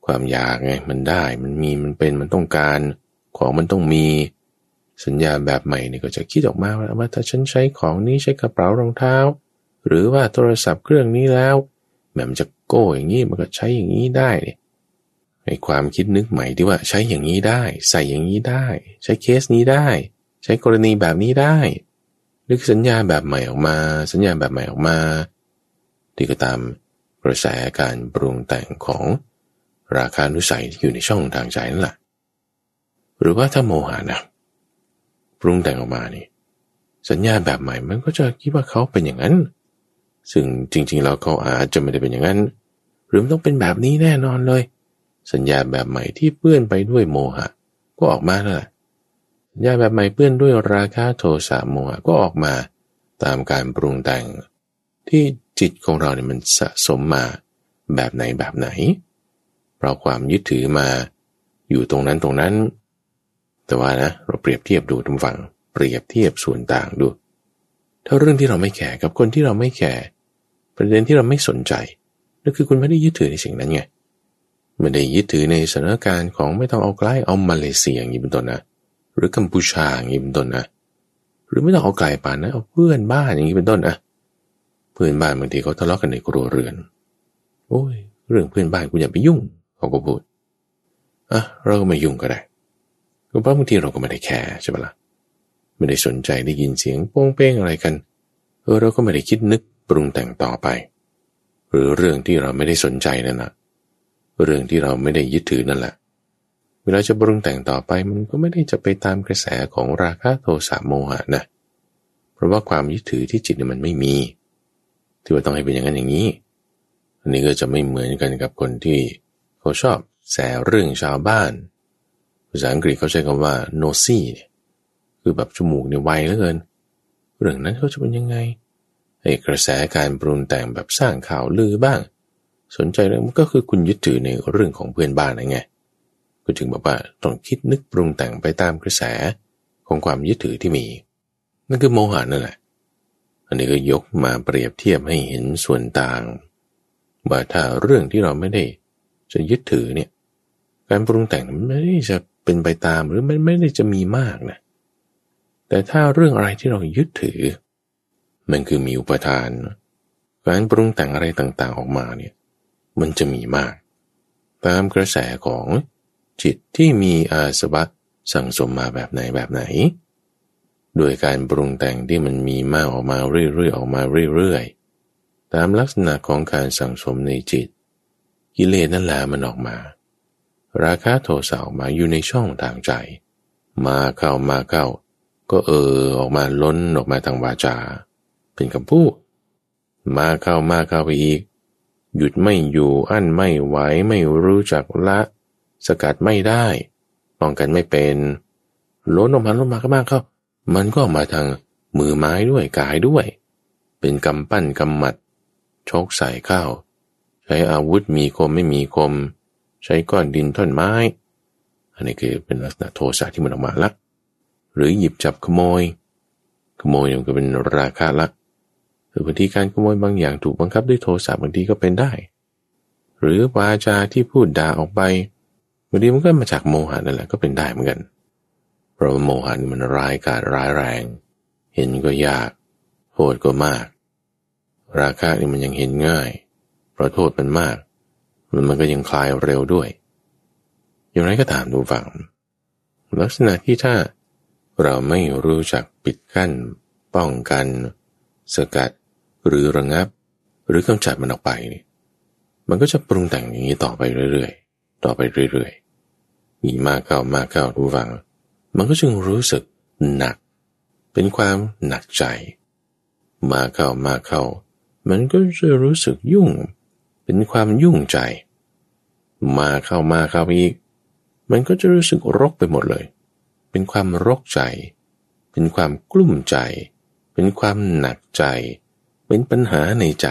ความอยากไงมันได้มันมีมันเป็นมันต้องการของมันต้องมีสัญญาแบบใหม่นี่ก็จะคิดออกมาว่าถ้าฉันใช้ของนี้ใช้กระเป๋ารองเท้า หรือว่าโทรศัพท์เครื่องนี้แล้วแมันจะโก้อย่างนี้มันก็ใช้อย่างนี้ได้เนี่ยในความคิดนึกใหม่ที่ว่าใช้อย่างนี้ได้ ใส่อย่างนี้ได้ ใช้เคสนี้ได้ ใช้กรณีแบบนี้ได้นึกสัญญาแบบใหม่ออกมา สัญญาแบบใหม่ออกมาที่ก็ตามกระแสการปรุงแต่งของราคานุสัยที่อยู่ในช่องทางใจนั่นแหละหรือว่าถ้าโมหะนะปรุงแต่งออกมานี่สัญญาแบบใหม่มันก็จะคิดว่าเขาเป็นอย่างนั้น ซึ่งจริงๆเราเขาอาจจะไม่ได้เป็นอย่างนั้น หรือมันต้องเป็นแบบนี้แน่นอนเลย สัญญาแบบใหม่ที่เปื้อนไปด้วยโมหะ ก็ออกมาแล้วสัญญาแบบใหม่เปื้อนด้วยราคะโทสะโมหะก็ออกมาตามการปรุงแต่ง ที่จิตของเราเนี่ยมันสะสมมาแบบไหนแบบไหนเพราะความยึดถือมาอยู่ตรงนั้นตรงนั้น แต่ว่านะเราเปรียบเทียบดูทุกฝั่งเปรียบเทียบส่วนต่างดู ถ้าเรื่องที่เราไม่แคร์กับคนที่เราไม่แคร์ ประเด็นที่เราไม่สนใจนั่นคือคุณไม่ได้ยึดถือในสิ่งนั้นไงไม่ได้ยึดถือในสถานการณ์ของไม่ต้องเอาใกล้เอามาเลเซียอย่างนี้เป็นต้นนะหรือกัมพูชาอย่างนี้เป็นต้นนะหรือไม่ต้องเอาไกลป่านนะเอาเพื่อนบ้านอย่างนี้เป็นต้นนะเพื่อนบ้านบางทีเขาทะเลาะกันในครัวเรือน โอ้ย เรื่องเพื่อนบ้านคุณอย่าไปยุ่งเขาก็พูดอะเราก็ไม่ยุ่งก็ได้ก็เพราะบางทีเราก็ไม่ได้แคร์ใช่ไหมละ่ะไม่ได้สนใจได้ยินเสียงโป้งเป้งอะไรกันเออเราก็ไม่ได้คิดนึก ปรุงแต่งต่อไป หรือเรื่องที่เราไม่ได้สนใจนั่นแหะเรื่องที่เราไม่ได้ยึดถือนั่นแหละ เวลาจะปรุงแต่งต่อไปมันก็ไม่ได้จะไปตามกระแสของราคะโทสะโมหะนะ เพราะว่าความยึดถือที่จิตมันไม่มี ที่ว่าต้องให้เป็นอย่างนั้นอย่างนี้ อันนี้ก็จะไม่เหมือนกันกับคนที่เขาชอบแสเรื่องชาวบ้าน ภาษาอังกฤษเขาใช้คำว่า nosy เนี่ย คือแบบจมูกเนี่ยไวเหลือเกิน เรื่องนั้นเขาจะเป็นยังไง ไอ้กระแสการปรุงแต่งแบบสร้างข่าวลือบ้าง สนใจเรื่องมันก็คือคุณยึดถือในเรื่องของเพื่อนบ้านนะไงก็จึงบอกว่าต้องคิดนึกปรุงแต่งไปตามกระแสของความยึดถือที่มี นั่นคือโมหะนั่นแหละ อันนี้ก็ยกมาเปรียบเทียบให้เห็นส่วนต่างว่าถ้าเรื่องที่เราไม่ได้จะยึดถือเนี่ยการปรุงแต่งมันไม่ได้จะเป็นไปตามหรือไม่ไม่ได้จะมีมากนะแต่ถ้าเรื่องอะไรที่เรายึดถือ มันคือมีอุปทาน การปรุงแต่งอะไรต่างๆออกมาเนี่ยมันจะมีมาก ตามกระแสของจิตที่มีอาสวะสั่งสมมาแบบไหนแบบไหน โดยการปรุงแต่งที่มันมีมากออกมาเรื่อยๆออกมาเรื่อยๆ ตามลักษณะของการสั่งสมในจิต กิเลสนั่นแหละมันออกมา ราคะโทสะออกมาอยู่ในช่องทางใจ มาเข้ามาเข้า ก็เออออกมาล้นออกมาทางวาจา เป็นคำพูด มาเข้ามาเข้าไปอีก หยุดไม่อยู่อั้นไม่ไหวไม่รู้จักละ สกัดไม่ได้ป้องกันไม่เป็นล้นออกมาล้นมาก็มากเข้า มันก็ออกมาทางมือไม้ด้วยกายด้วย เป็นกำปั้นกำหมัดชกใส่เข้า ใช้อาวุธมีคมไม่มีคม ใช้ก้อนดินท่อนไม้ อันนี้คือเป็นลักษณะโทสะที่มันออกมาละหรือหยิบจับขโมย ขโมยมันก็เป็นราคาละ รือบางทีการขโมยบางอย่างถูกบังคับด้วยโทสะบางทีก็เป็นได้ หรือวาจาที่พูดด่าออกไปบางทีมันก็มาจากโมหะนั่นแหละก็เป็นได้เหมือนกัน เพราะโมหะมันร้ายกาจร้ายแรง เห็นก็ยากโทษก็มาก ราคานี่มันยังเห็นง่าย เพราะโทษมันมาก มันมันก็ยังคลายเร็วด้วย อย่างไรก็ตามดูฟัง ลักษณะที่ถ้าเราไม่รู้จักปิดกั้น ป้องกัน สกัด หรือระงับ หรือกำจัดมันออกไป มันก็จะปรุงแต่งอย่างนี้ต่อไปเรื่อยๆ ต่อไปเรื่อยๆมีมากเข้ามากเข้ารู้ฟัง มันก็จึงรู้สึกหนัก เป็นความหนักใจ มาเข้ามาเข้า มันก็จะรู้สึกยุ่ง เป็นความยุ่งใจ มาเข้ามาเข้าอีก มันก็จะรู้สึกรกไปหมดเลย เป็นความรกใจ เป็นความกลุ้มใจ เป็นความหนักใจ เป็นปัญหาในใจ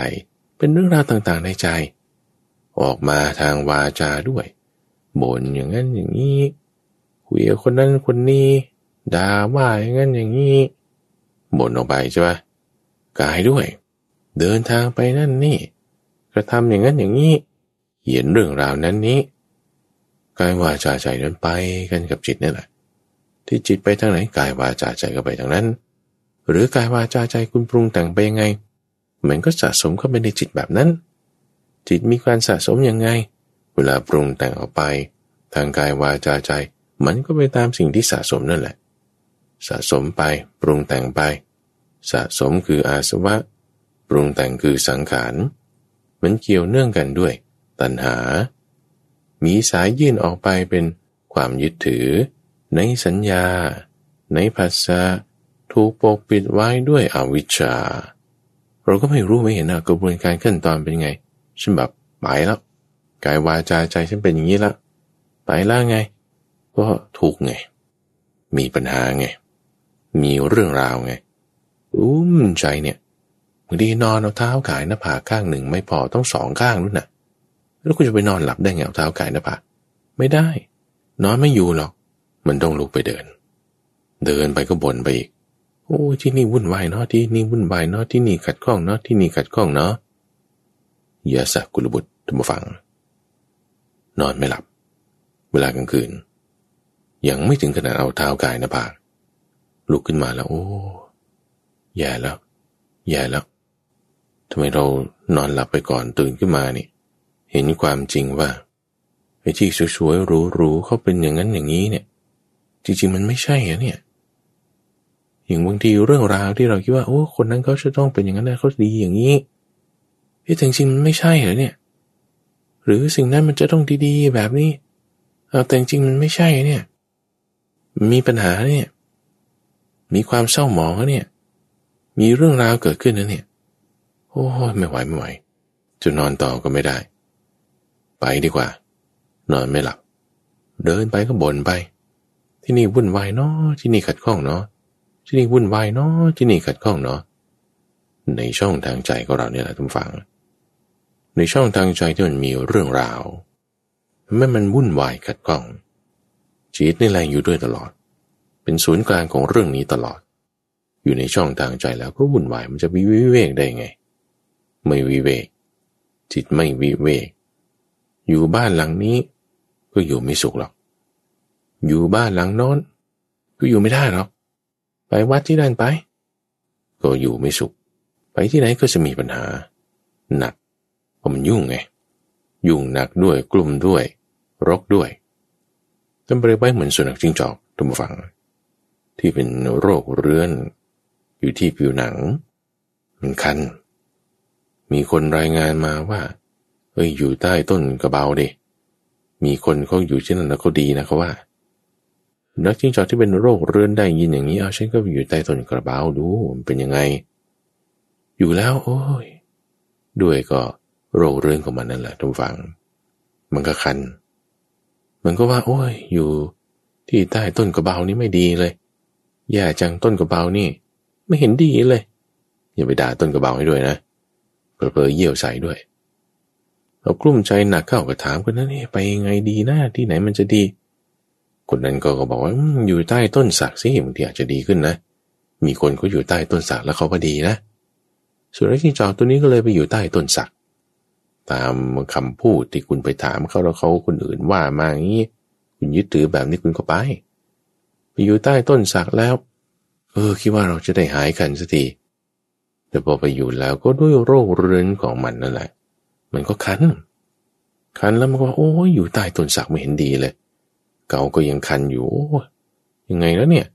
เป็นเรื่องราวต่างๆในใจ ออกมาทางวาจาด้วยบ่นอย่างนั้นอย่างนี้คุยกับคนนั้นคนนี้ด่าว่าอย่างนั้นอย่างนี้บ่นออกไปใช่ปะกายด้วย เดินทางไปนั่นนี่ กระทำอย่างนั้นอย่างนี้เขียนเรื่องราวนั้นนี้กายวาจาใจเดินไปกันกับจิตนี่แหละ ที่จิตไปทางไหนกายวาจาใจก็ไปทางนั้น หรือกายวาจาใจคุณปรุงแต่งไปยังไง มันก็สะสมเข้าไปในจิตแบบนั้น จิตมีการสะสมยังไง เวลาปรุงแต่งออกไป ทางกายวาจาใจ มันก็ไปตามสิ่งที่สะสมนั่นแหละ สะสมไปปรุงแต่งไป สะสมคืออาสวะ ปรุงแต่งคือสังขารมันเกี่ยวเนื่องกันด้วย ตัณหา มีสายยื่นออกไปเป็นความยึดถือ ในสัญญา ในภาษาถูกปกปิดไว้ด้วยอวิชชา เราก็ไม่รู้ไม่เห็นนะกระบวนการขั้นตอนเป็นไงฉันแบบไปแล้วกายวาจาใจฉันเป็นอย่างนี้ละไปแล้วไง ก็ถูกไง มีปัญหาไง มีเรื่องราวไง อุ้มใจเนี่ยบางทีนอนเอาเท้าขายหน้าผากข้างหนึ่งไม่พอต้องสองข้างนู้นน่ะแล้วคุณจะไปนอนหลับได้ไงเอาเท้าขายหน้าผากไม่ได้ นอนไม่อยู่หรอก มันต้องลุกไปเดิน เดินไปก็บ่นไปอีก โอ้ที่นี่วุ่นวายเนาะที่นี่วุ่นวายเนาะที่นี่ขัดข้องเนาะที่นี่ขัดข้องเนาะยาสักกุลบุตรธรรมฟัง นอนไม่หลับ เวลากลางคืน ยังไม่ถึงขนาดเอาเท้ากายนะปากลุกขึ้นมาแล้วโอ้แย่แล้วแย่แล้วทำไมเรานอนหลับไปก่อนตื่นขึ้นมานี่ เห็นความจริงว่าไอ้ที่สวยๆหรูๆเขาเป็นอย่างนั้นอย่างนี้เนี่ย จริงๆมันไม่ใช่อะเนี่ย อย่างบางทีเรื่องราวที่เราคิดว่าโอ้คนนั้นเขาจะต้องเป็นอย่างนั้นเขาดีอย่างนี้เฮ้ยจริงๆมันไม่ใช่เหรอเนี่ย หรือสิ่งนั้นมันจะต้องดีๆ แบบนี้เอาแต่จริงมันไม่ใช่เนี่ย มีปัญหาเนี่ย มีความเศร้าหมองเนี่ย มีเรื่องราวเกิดขึ้นนะเนี่ย โอ้ยไม่ไหวไม่ไหวจะนอนต่อก็ไม่ได้ ไปดีกว่า นอนไม่หลับ เดินไปก็บ่นไป ที่นี่วุ่นวายเนาะที่นี่ขัดข้องเนาะ ที่นี่วุ่นวายเนาะที่นี่ขัดข้องเนาะในช่องทางใจของเราเนี่ยแหละทุกฝัง ในช่องทางใจที่มันมีเรื่องราวเมื่อมันวุ่นวายขัดข้องจิตนี่แหละอยู่ด้วยตลอด เป็นศูนย์กลางของเรื่องนี้ตลอด อยู่ในช่องทางใจแล้วก็วุ่นวายมันจะวิวิเวกได้ไง ไม่วิเวก จิตไม่วิเวก อยู่บ้านหลังนี้ ก็อยู่ไม่สุขหรอก อยู่บ้านหลังน้นก็อยู่ไม่ได้หรอก ไปวัดที่นั่นไป ก็อยู่ไม่สุข ไปที่ไหนก็จะมีปัญหา หนักเพราะมันยุ่งไง ยุ่งหนักด้วยกลุ่มด้วย รกด้วยจำเปรียบไว้เหมือนสุนัขจิ้งจอกทุกฝัง ที่เป็นโรคเรื้อน อยู่ที่ผิวหนัง มันคัน มีคนรายงานมาว่า เอ้ยอยู่ใต้ต้นกระเบาดิมีคนเขาอยู่ที่นั่นแล้วเขาดีนะเขาว่า นักจิ้งจอกที่เป็นโรคเรื้อนได้ยินอย่างนี้เอาฉันก็อยู่ใต้ต้นกระเบาดูมันเป็นยังไง อยู่แล้ว โอ้ย ด้วยก็โรคเรื้อนของมันนั่นแหละทุกฝัง มันก็คัน มันก็ว่า โอ้ย อยู่ที่ใต้ต้นกระเบานี่ไม่ดีเลยแย่จังต้นกระเบานี่ ไม่เห็นดีเลย อย่าไปด่าต้นกระเบาให้ด้วยนะเผลอเยี่ยวใส่ด้วย เรากลุ้มใจหนักเข้าก็ถามคนนั้นนี่ไปยังไงดีนะที่ไหนมันจะดี คนนั้นก็บอกว่าอยู่ใต้ต้นสักสิบางทีอาจจะดีขึ้นนะ มีคนเขาอยู่ใต้ต้นสักแล้วเขาก็ดีนะ ส่วนไอ้ที่จอกตัวนี้ก็เลยไปอยู่ใต้ต้นสัก ตามคำพูดที่คุณไปถามเขาแล้วเขาคนอื่นว่ามาอย่างนี้ คุณยึดถือแบบนี้คุณก็ไป ไปอยู่ใต้ต้นสักแล้ว เออ คิดว่าเราจะได้หายกันสักที แต่พอไปอยู่แล้วก็ด้วยโรคเรื้อนของมันนั่นแหละ มันก็คัน คันแล้วมันก็โอ้ยอยู่ใต้ต้นสักไม่เห็นดีเลย เก่าก็ยังคันอยู่ ยังไงแล้วเนี่ย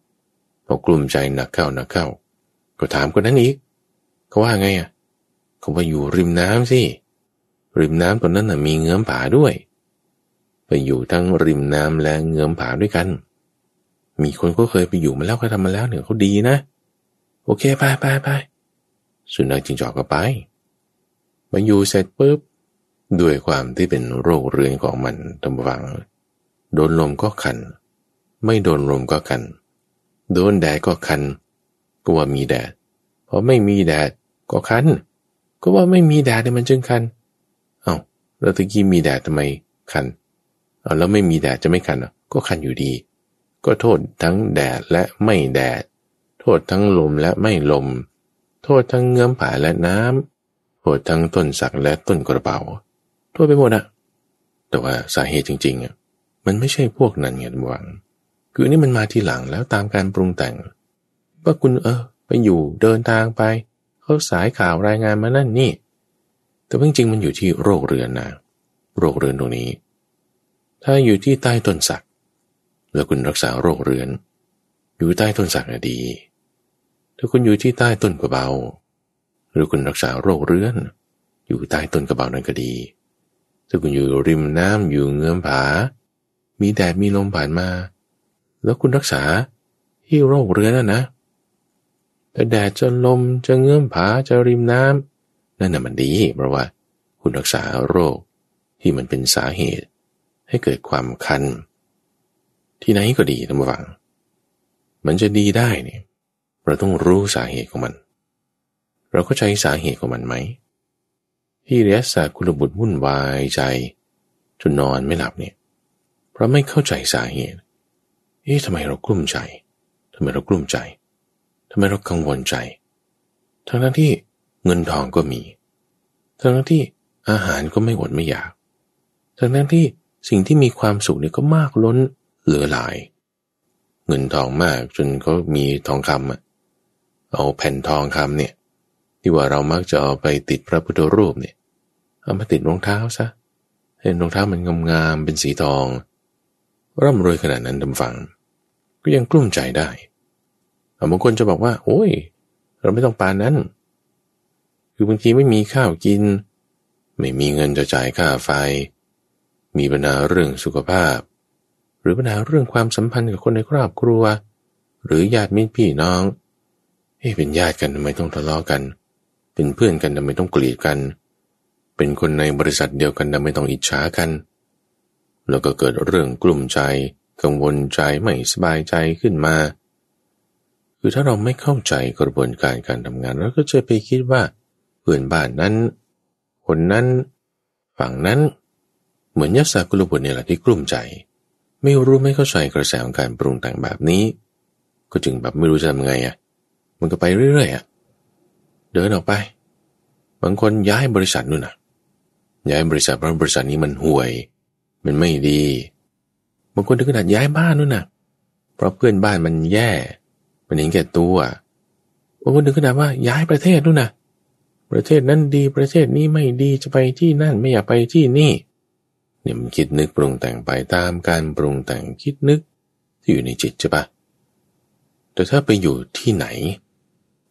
พอกลุ่มใจหนักเข้าหนักเข้า ก็ถามคนนั้นอีกเขาว่าไงอะเขาว่าอยู่ริมน้ำสิริมน้ำตรงนั้นน่ะมีเงื้อมผาด้วย ไปอยู่ทั้งริมน้ำและเงื้อมผาด้วยกัน มีคนก็เคยไปอยู่มาแล้วเขาทำมาแล้วเนี่ยเขาดีนะ โอเคไปไปไปสุนัขจิงจอกก็ไปมาอยู่เสร็จปุ๊บด้วยความที่เป็นโรคเรื้อนของมันตำวัง โดนลมก็คัน ไม่โดนลมก็คัน โดนแดดก็คัน ก็ว่ามีแดดพอไม่มีแดดก็คัน ก็ว่าไม่มีแดดมันจึงคัน เอา้าแล้วตะกี้มีแดดทำไมคันเอาแล้วไม่มีแดดจะไม่คันอะก็คันอยู่ดี ก็โทษทั้งแดดและไม่แดด โทษทั้งลมและไม่ลม โทษทั้งเงื้อมผาและน้ำโทษทั้งต้นสักและต้นกระเป๋าโทษไปหมดอะแต่ว่าสาเหตุจริงๆอะ มันไม่ใช่พวกนั้นไงหวังคือนี่มันมาทีหลังแล้วตามการปรุงแต่ง ว่าคุณเออ ไปอยู่เดินทางไปเขาสายข่าวรายงานมานั่นนี่ แต่จริงๆมันอยู่ที่โรคเรือนนะโรคเรือนตรงนี้ ถ้าอยู่ที่ใต้ต้นสักแล้วคุณรักษาโรคเรือน อยู่ใต้ต้นสักดี ถ้าคุณอยู่ที่ใต้ต้นกระเบา หรือคุณรักษาโรคเรือน อยู่ใต้ต้นกระเบานั้นก็ดี ถ้าคุณอยู่ริมน้ำอยู่เงื้อมผา มีแดดมีลมผ่านมา แล้วคุณรักษาที่โรคเรือนนะนะแต่แดดจะลมจะเงื้อมผาจะริมน้ำนั่นน่ะมันดีเพราะว่า คุณรักษาโรคที่มันเป็นสาเหตุ ให้เกิดความคัน ที่ไหนก็ดีท่านผู้ฟัง มันจะดีได้เนี่ยเราต้องรู้สาเหตุของมัน เราก็ใช้สาเหตุของมันไหม ที่เรียสากุลบุตรวุ่นวายใจจนนอนไม่หลับเนี่ย ราะไม่เข้าใจสาเหตุ เอ๊ะทำไมเรากลุ้มใจทำไมเรากลุ้มใจทำไมเรากังวลใจ ทั้งนั้นที่เงินทองก็มี ทั้งที่อาหารก็ไม่อดไม่อยาก ทั้งนั้นที่สิ่งที่มีความสุขนี่ก็มากล้นเหลือหลาย เงินทองมากจนเขามีทองคำอะเอาแผ่นทองคำเนี่ย ที่ว่าเรามักจะเอาไปติดพระพุทธรูปเนี่ย เอามาติดรองเท้าซะเห็นรองเท้ามันงามๆเป็นสีทอง ร่ำรวยขนาดนั้นดำฟัง ก็ยังกลุ้มใจได้บางคนจะบอกว่า โอ้ย เราไม่ต้องปานนั้น คือบางทีไม่มีข้าวกิน ไม่มีเงินจะจ่ายค่าไฟ มีปัญหาเรื่องสุขภาพ หรือปัญหาเรื่องความสัมพันธ์กับคนในครอบครัว หรือญาติมิตรพี่น้องเฮ้เป็นญาติกันทำไมต้องทะเลาะกัน เป็นเพื่อนกันทำไมต้องเกลียดกัน เป็นคนในบริษัทเดียวกันทำไมต้องอิจฉากัน แล้วก็เกิดเรื่องกลุ่มใจ กังวลใจไม่สบายใจขึ้นมา คือถ้าเราไม่เข้าใจกระบวนการการทำงานเราก็จะไปคิดว่าเพื่อนบ้านนั้น คนนั้น ฝั่งนั้น เหมือนยักษ์สากุลบุตรเนี่ยแหละที่กลุ้มใจ ไม่รู้ไม่เข้าใจกระแสของการปรุงแต่งแบบนี้ ก็จึงแบบไม่รู้จะทำไงอะ่ะ มันก็ไปเรื่อยๆอะ่ะเดินออกไป บางคนย้ายบริษัทนู่นน่ะ ย้ายบริษัทเพราะบริษัทนี้มันห่วย มันไม่ดีบางคนถึงขนาดย้ายบ้านนู่นนะเพราะเพื่อนบ้านมันแย่ มันเห็นแก่ตัวบางคนถึงขนาดว่าย้ายประเทศนู่นนะประเทศนั้นดีประเทศนี้ไม่ดีจะไปที่นั่นไม่อยากไปที่นี่เนี่ยมันคิดนึกปรุงแต่งไปตามการปรุงแต่งคิดนึกที่อยู่ในจิตใช่ปะแต่ถ้าไปอยู่ที่ไหน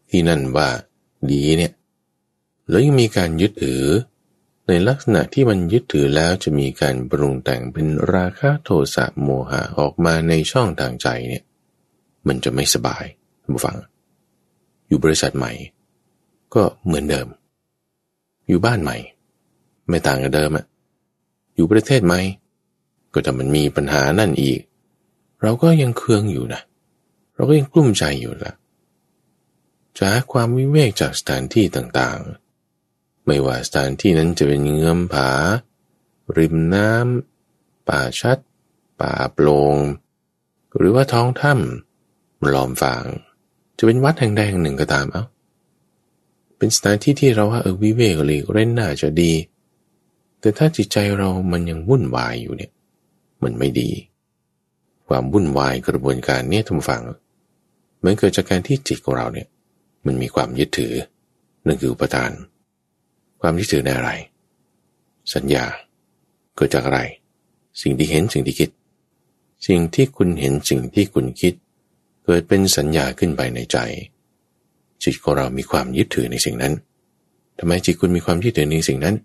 ที่นั่นว่าดีเนี่ยแล้วยังมีการยึดถือ ในลักษณะที่มันยึดถือแล้วจะมีการปรุงแต่งเป็นราคะโทสะโมหะออกมาในช่องทางใจเนี่ย มันจะไม่สบายผู้ฟัง อยู่บริษัทใหม่ ก็เหมือนเดิม อยู่บ้านใหม่ ไม่ต่างกับเดิมอะอยู่ประเทศไหม่ ก็จะมันมีปัญหานั่นอีก เราก็ยังเคืองอยู่นะเราก็ยังกลุ้มใจอยู่ละจากความวิเวกจากสถานที่ต่างๆ ไม่ว่าสถานที่นั้นจะเป็นเงื้อมผา ริมน้ำ ป่าชัด ป่าโปลงหรือว่าท้องถ้ำลอมฟาง จะเป็นวัดแห่งใดแห่งหนึ่งก็ตามเอา้า เป็นสถานที่ที่เราว่าเออวิเวกหลีกเล่นน่าจะดี แต่ถ้าจิตใจเรามันยังวุ่นวายอยู่เนี่ย มันไม่ดี ความวุ่นวายกระบวนการเนี่ยทุกฝังมันเกิดจากการที่จิตของเราเนี่ย มันมีความยึดถือนั่นคืออุปทาน ความยึดถือในอะไร สัญญา เกิดจากอะไร สิ่งที่เห็นสิ่งที่คิด สิ่งที่คุณเห็นสิ่งที่คุณคิด เกิดเป็นสัญญาขึ้นไปในใจ จิตของเรามีความยึดถือในสิ่งนั้นทำไมจิตคุณมีความยึดถือในสิ่งนั้น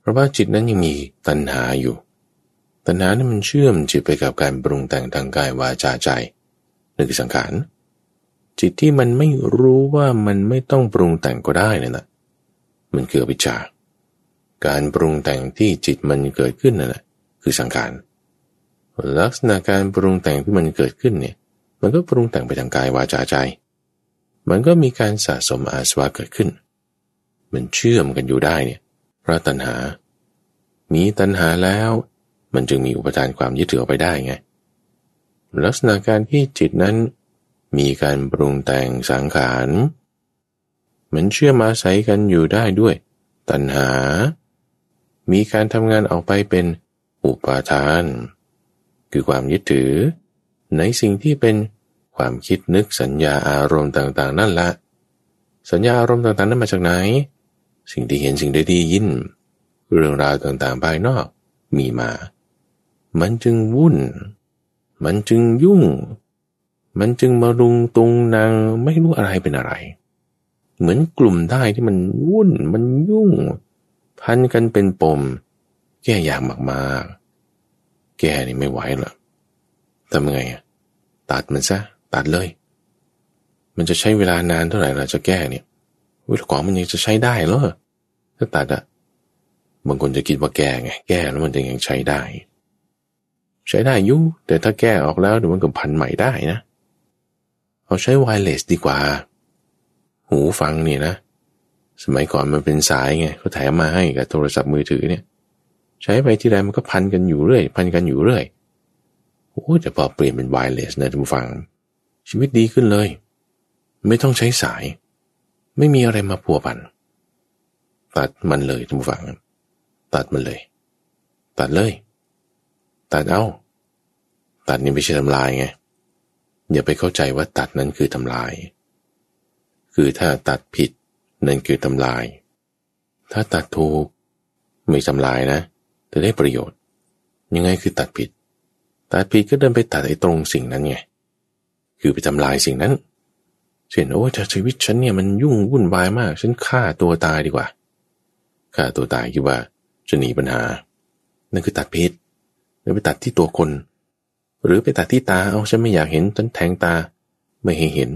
เพราะว่าจิตนั้นยังมีตัณหาอยู่ ตัณหานี่มันเชื่อมจิตไปกับการปรุงแต่งทางกายวาจาใจนั่นคือสังขารจิตที่มันไม่รู้ว่ามันไม่ต้องปรุงแต่งก็ได้นี่นะ มันคือวิชา การปรุงแต่งที่จิตมันเกิดขึ้นนั่นแหละคือสังขารลักษณะการปรุงแต่งที่มันเกิดขึ้นเนี่ย มันก็ปรุงแต่งไปทางกายวาจาใจ มันก็มีการสะสมอาสวะเกิดขึ้น มันเชื่อมกันอยู่ได้เนี่ยพราะตัณหา มีตัณหาแล้ว มันจึงมีอุปทานความยึดถือไปได้ไง ลักษณะการที่จิตนั้น มีการปรุงแต่งสังขาร มันเชื่อมาใส่กันอยู่ได้ด้วย ตัณหา มีการทำงานออกไปเป็นอุปาทาน คือความยึดถือ ในสิ่งที่เป็นความคิดนึกสัญญาอารมณ์ต่างๆ นั่นละ สัญญาอารมณ์ต่างๆ นั้นมาจากไหน สิ่งที่เห็นสิ่งใดที่ยิน เรื่องราวต่างๆ ภายนอกมีมา มันจึงวุ่น มันจึงยุ่ง มันจึงมารุงตุงนางไม่รู้อะไรเป็นอะไร เหมือนกลุ่มได้ที่มันวุ่นมันยุ่ง พันกันเป็นปม แก้ยากมากๆ แก้นี่ไม่ไหวหรอกทำไงตัดมันซะ ตัดเลย มันจะใช้เวลานานเท่าไหร่เราจะแก้เนี่ยวิธีของมันยังจะใช้ได้เหรอถ้าตัดอะบางคนจะคิดว่าแก้ไง แก้แล้วมันจะยังใช้ได้ ใช้ได้ยุ่แต่ถ้าแก้ออกแล้วเดี๋ยวมันก็พันใหม่ได้นะ เอาใช้ไวเลสดีกว่า หูฟังนี่นะ สมัยก่อนมันเป็นสายไงเขาแถมมาให้กับโทรศัพท์มือถือเนี่ย ใช้ไปที่ไรมันก็พันกันอยู่เรื่อย พันกันอยู่เรื่อยโอ้แต่พอเปลี่ยนเป็นไวเลสนะทุกฟัง ชีวิตดีขึ้นเลย ไม่ต้องใช้สาย ไม่มีอะไรมาพัวพัน ตัดมันเลยทุกฝัง ตัดมันเลย ตัดเลย ตัดเอา ตัดนี่ไม่ใช่ทำลายไงอย่าไปเข้าใจว่าตัดนั้นคือทำลาย คือถ้าตัดผิดนั่นคือทำลาย ถ้าตัดถูกไม่ทำลายนะจะได้ประโยชน์ ยังไงคือตัดผิด ตัดผิดก็เดินไปตัดไอ้ตรงสิ่งนั้นไง คือไปทำลายสิ่งนั้น เช่นโอ้จะชีวิตฉันเนี่ยมันยุ่งวุ่นวายมาก ฉันฆ่าตัวตายดีกว่า ฆ่าตัวตายคิดว่าจะหนีปัญหา นั่นคือตัดพิษหรือไปตัดที่ตัวคน หรือไปตัดที่ตา เอาฉันไม่อยากเห็นฉันแทงตา ไม่ให้เห็น